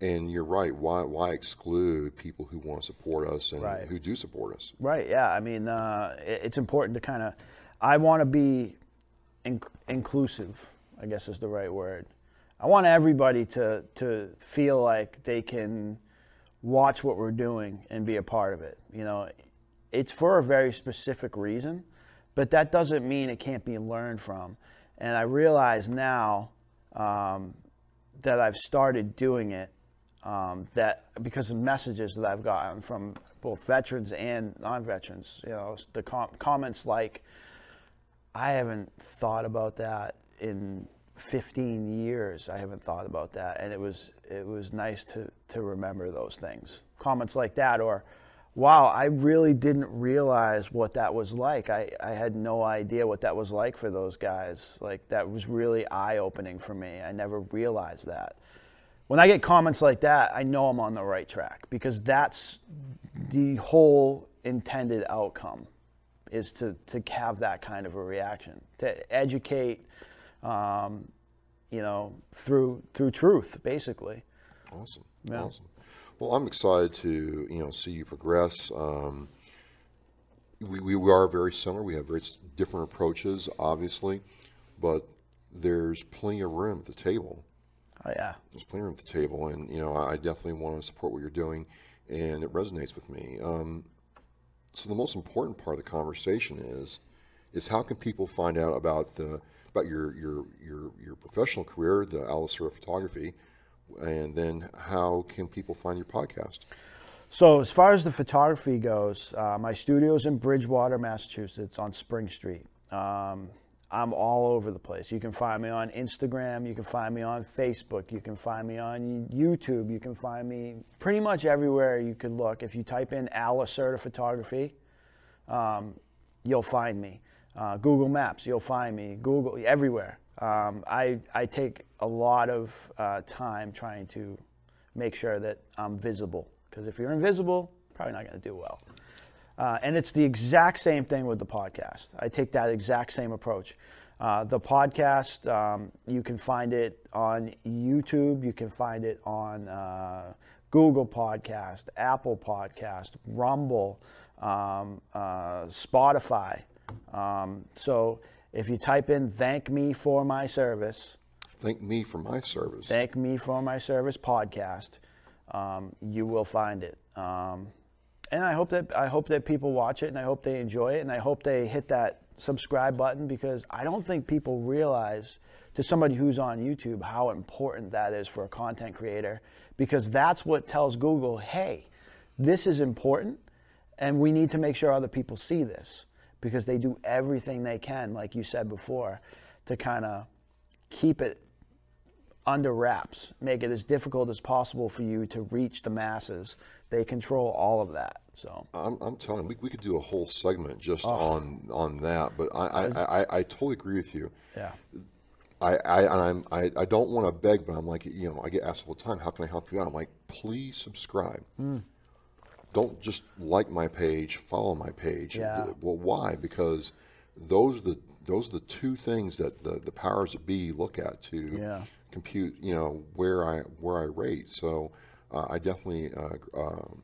[SPEAKER 4] And you're right. Why why exclude people who want to support us and right. who do support us?
[SPEAKER 5] Right. Yeah. I mean, uh, it, it's important to kind of. I want to be in- inclusive. I guess is the right word. I want everybody to to feel like they can watch what we're doing and be a part of it. You know, it's for a very specific reason, but that doesn't mean it can't be learned from. And I realize now um, that I've started doing it, um, that because of messages that I've gotten from both veterans and non-veterans. You know, the com- comments like, "I haven't thought about that in 15 years. I haven't thought about that," and it was it was nice to to remember those things. Comments like that, or wow, I really didn't realize what that was like. I, I had no idea what that was like for those guys. Like, that was really eye opening for me. I never realized that. When I get comments like that, I know I'm on the right track because that's the whole intended outcome is to, to have that kind of a reaction, to educate, um, you know, through, through truth, basically.
[SPEAKER 4] Awesome. Yeah. Awesome. Well, I'm excited to you know see you progress. Um, we, we are very similar. We have very different approaches, obviously, but there's plenty of room at the table.
[SPEAKER 5] Oh yeah,
[SPEAKER 4] there's plenty of room at the table, and you know I definitely want to support what you're doing, and it resonates with me. Um, so the most important part of the conversation is is how can people find out about the about your your your your professional career, the Al Lacerda photography, and then how can people find your podcast?
[SPEAKER 5] So as far as the photography goes, uh, my studio is in Bridgewater, Massachusetts, on Spring Street. Um, I'm all over the place. You can find me on Instagram. You can find me on Facebook. You can find me on YouTube. You can find me pretty much everywhere you could look. If you type in Al Lacerda Photography, um, you'll find me. Uh, Google Maps, you'll find me. Google everywhere. Um, I, I take a lot of uh, time trying to make sure that I'm visible because if you're invisible, probably not going to do well. Uh, and it's the exact same thing with the podcast. I take that exact same approach. Uh, the podcast, um, you can find it on YouTube, you can find it on uh, Google Podcast, Apple Podcast, Rumble, um, uh, Spotify. Um, so if you type in thank me for my service,
[SPEAKER 4] thank me for my service,
[SPEAKER 5] thank me for my service podcast, um, you will find it. Um, and I hope that I hope that people watch it and I hope they enjoy it and I hope they hit that subscribe button because I don't think people realize to somebody who's on YouTube how important that is for a content creator because that's what tells Google, hey, this is important and we need to make sure other people see this because they do everything they can, like you said before, to kind of keep it under wraps, make it as difficult as possible for you to reach the masses. They control all of that. So
[SPEAKER 4] I'm, I'm telling you, we, we could do a whole segment just oh. on on that. But I I, I, I, totally agree with you.
[SPEAKER 5] Yeah.
[SPEAKER 4] I, I, I'm, I, I don't want to beg, but I'm like, you know, I get asked all the time, how can I help you out? I'm like, please subscribe. Mm don't just like my page, follow my page.
[SPEAKER 5] Yeah.
[SPEAKER 4] Well, why? Because those are the those are the two things that the, the powers that be look at to
[SPEAKER 5] yeah.
[SPEAKER 4] compute, you know, where I where I rate. So uh, I definitely, uh, um,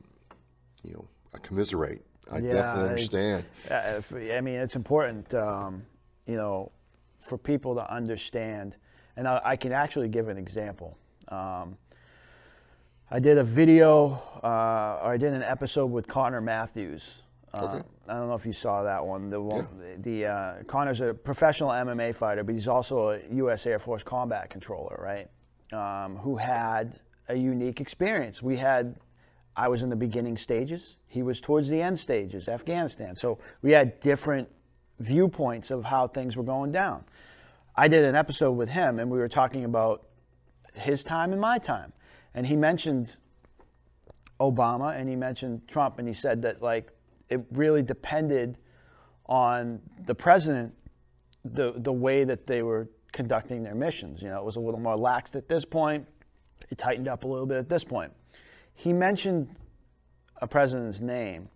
[SPEAKER 4] you know, I commiserate. I yeah, definitely understand.
[SPEAKER 5] I mean, it's important, um, you know, for people to understand. And I, I, can actually give an example. Um, I did a video, uh, or I did an episode with Connor Matthews. Uh, okay. I don't know if you saw that one. The one, yeah. the uh, Connor's a professional MMA fighter, but he's also a U.S. Air Force combat controller, right? Um, who had a unique experience. We had, I was in the beginning stages. He was towards the end stages, Afghanistan. So we had different viewpoints of how things were going down. I did an episode with him, and we were talking about his time and my time and he mentioned Obama and he mentioned Trump, and he said that like it really depended on the president, the the way that they were conducting their missions. You know, it was a little more laxed at this point. It tightened up a little bit at this point. He mentioned a president's name,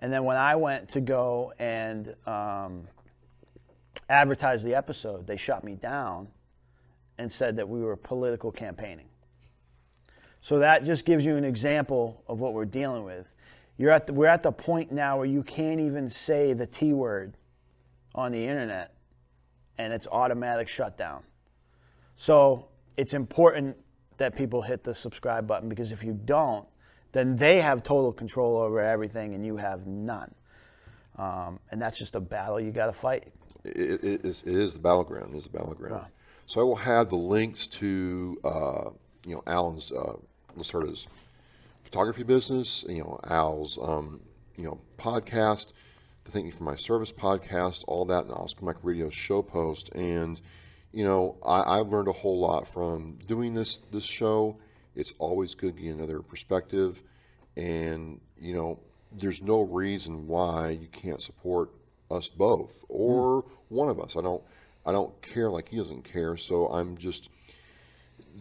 [SPEAKER 5] and then when I went to go and um, advertise the episode, they shot me down and said that we were political campaigning. So that just gives you an example of what we're dealing with. You're at the, we're at the point now where you can't even say the T word on the internet and it's automatic shutdown. So it's important that people hit the subscribe button because if you don't, then they have total control over everything and you have none. Um, and that's just a battle you got to fight.
[SPEAKER 4] It, it, is, it is the battleground. It is the battleground. So I will have the links to uh, you know Alan's uh, Lacerda's photography business, you know, Al's, um, you know, podcast, the Thank You for My Service podcast, all that, and Oscar Mike Radio show post. And, you know, I, I've learned a whole lot from doing this this show. It's always good to get another perspective. And, you know, there's no reason why you can't support us both or mm. one of us. I don't I don't care like he doesn't care. So I'm just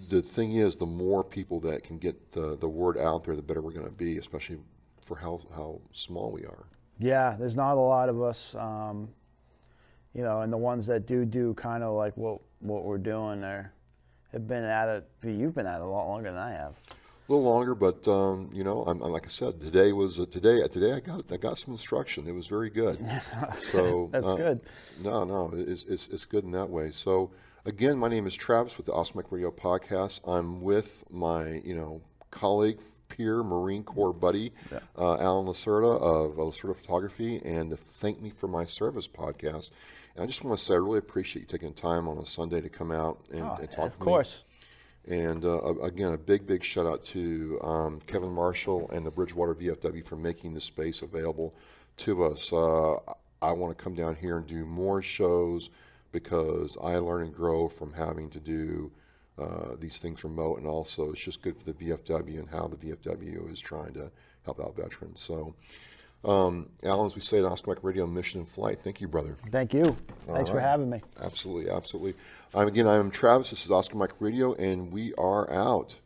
[SPEAKER 4] the thing is, the more people that can get the, the word out there, the better we're going to be, especially for how how small we are.
[SPEAKER 5] Yeah, there's not a lot of us, um, you know, and the ones that do do kind of like what what we're doing there have been at it. You've been at it a lot longer than I have.
[SPEAKER 4] A little longer, but um, you know, I'm, like I said, today was uh, today. Today I got I got some instruction. It was very good.
[SPEAKER 5] So that's uh, good.
[SPEAKER 4] No, no, it's, it's it's good in that way. So again, my name is Travis with the Oscar Mike Radio Podcast. I'm with my you know colleague, peer, Marine Corps buddy, yeah. uh, Alan Lacerda of Lacerda Photography, and the Thank Me for My Service podcast. And I just want to say I really appreciate you taking time on a Sunday to come out and, oh, and talk.
[SPEAKER 5] Of course.
[SPEAKER 4] And uh, again, a big, big shout out to um, Kevin Marshall and the Bridgewater VFW for making this space available to us. Uh, I want to come down here and do more shows because I learn and grow from having to do uh, these things remote, and also it's just good for the VFW and how the VFW is trying to help out veterans. So, um, Alan, as we say at Oscar Mike Radio, mission in flight. Thank you, brother.
[SPEAKER 5] Thank you. All Thanks right. for having me.
[SPEAKER 4] Absolutely, absolutely. I'm, again, I'm Travis. This is Oscar Mike Radio, and we are out.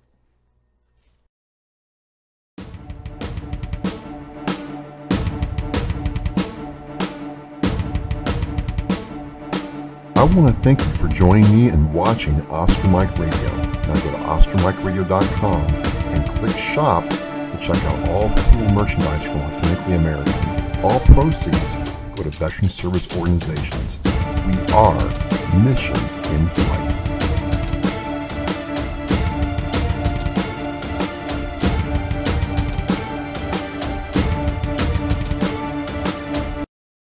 [SPEAKER 4] I want to thank you for joining me and watching Oscar Mike Radio. Now go to OscarMikeRadio.com and click Shop to check out all the cool merchandise from Authentically American. All proceeds go to veteran service organizations. We are Mission in Flight.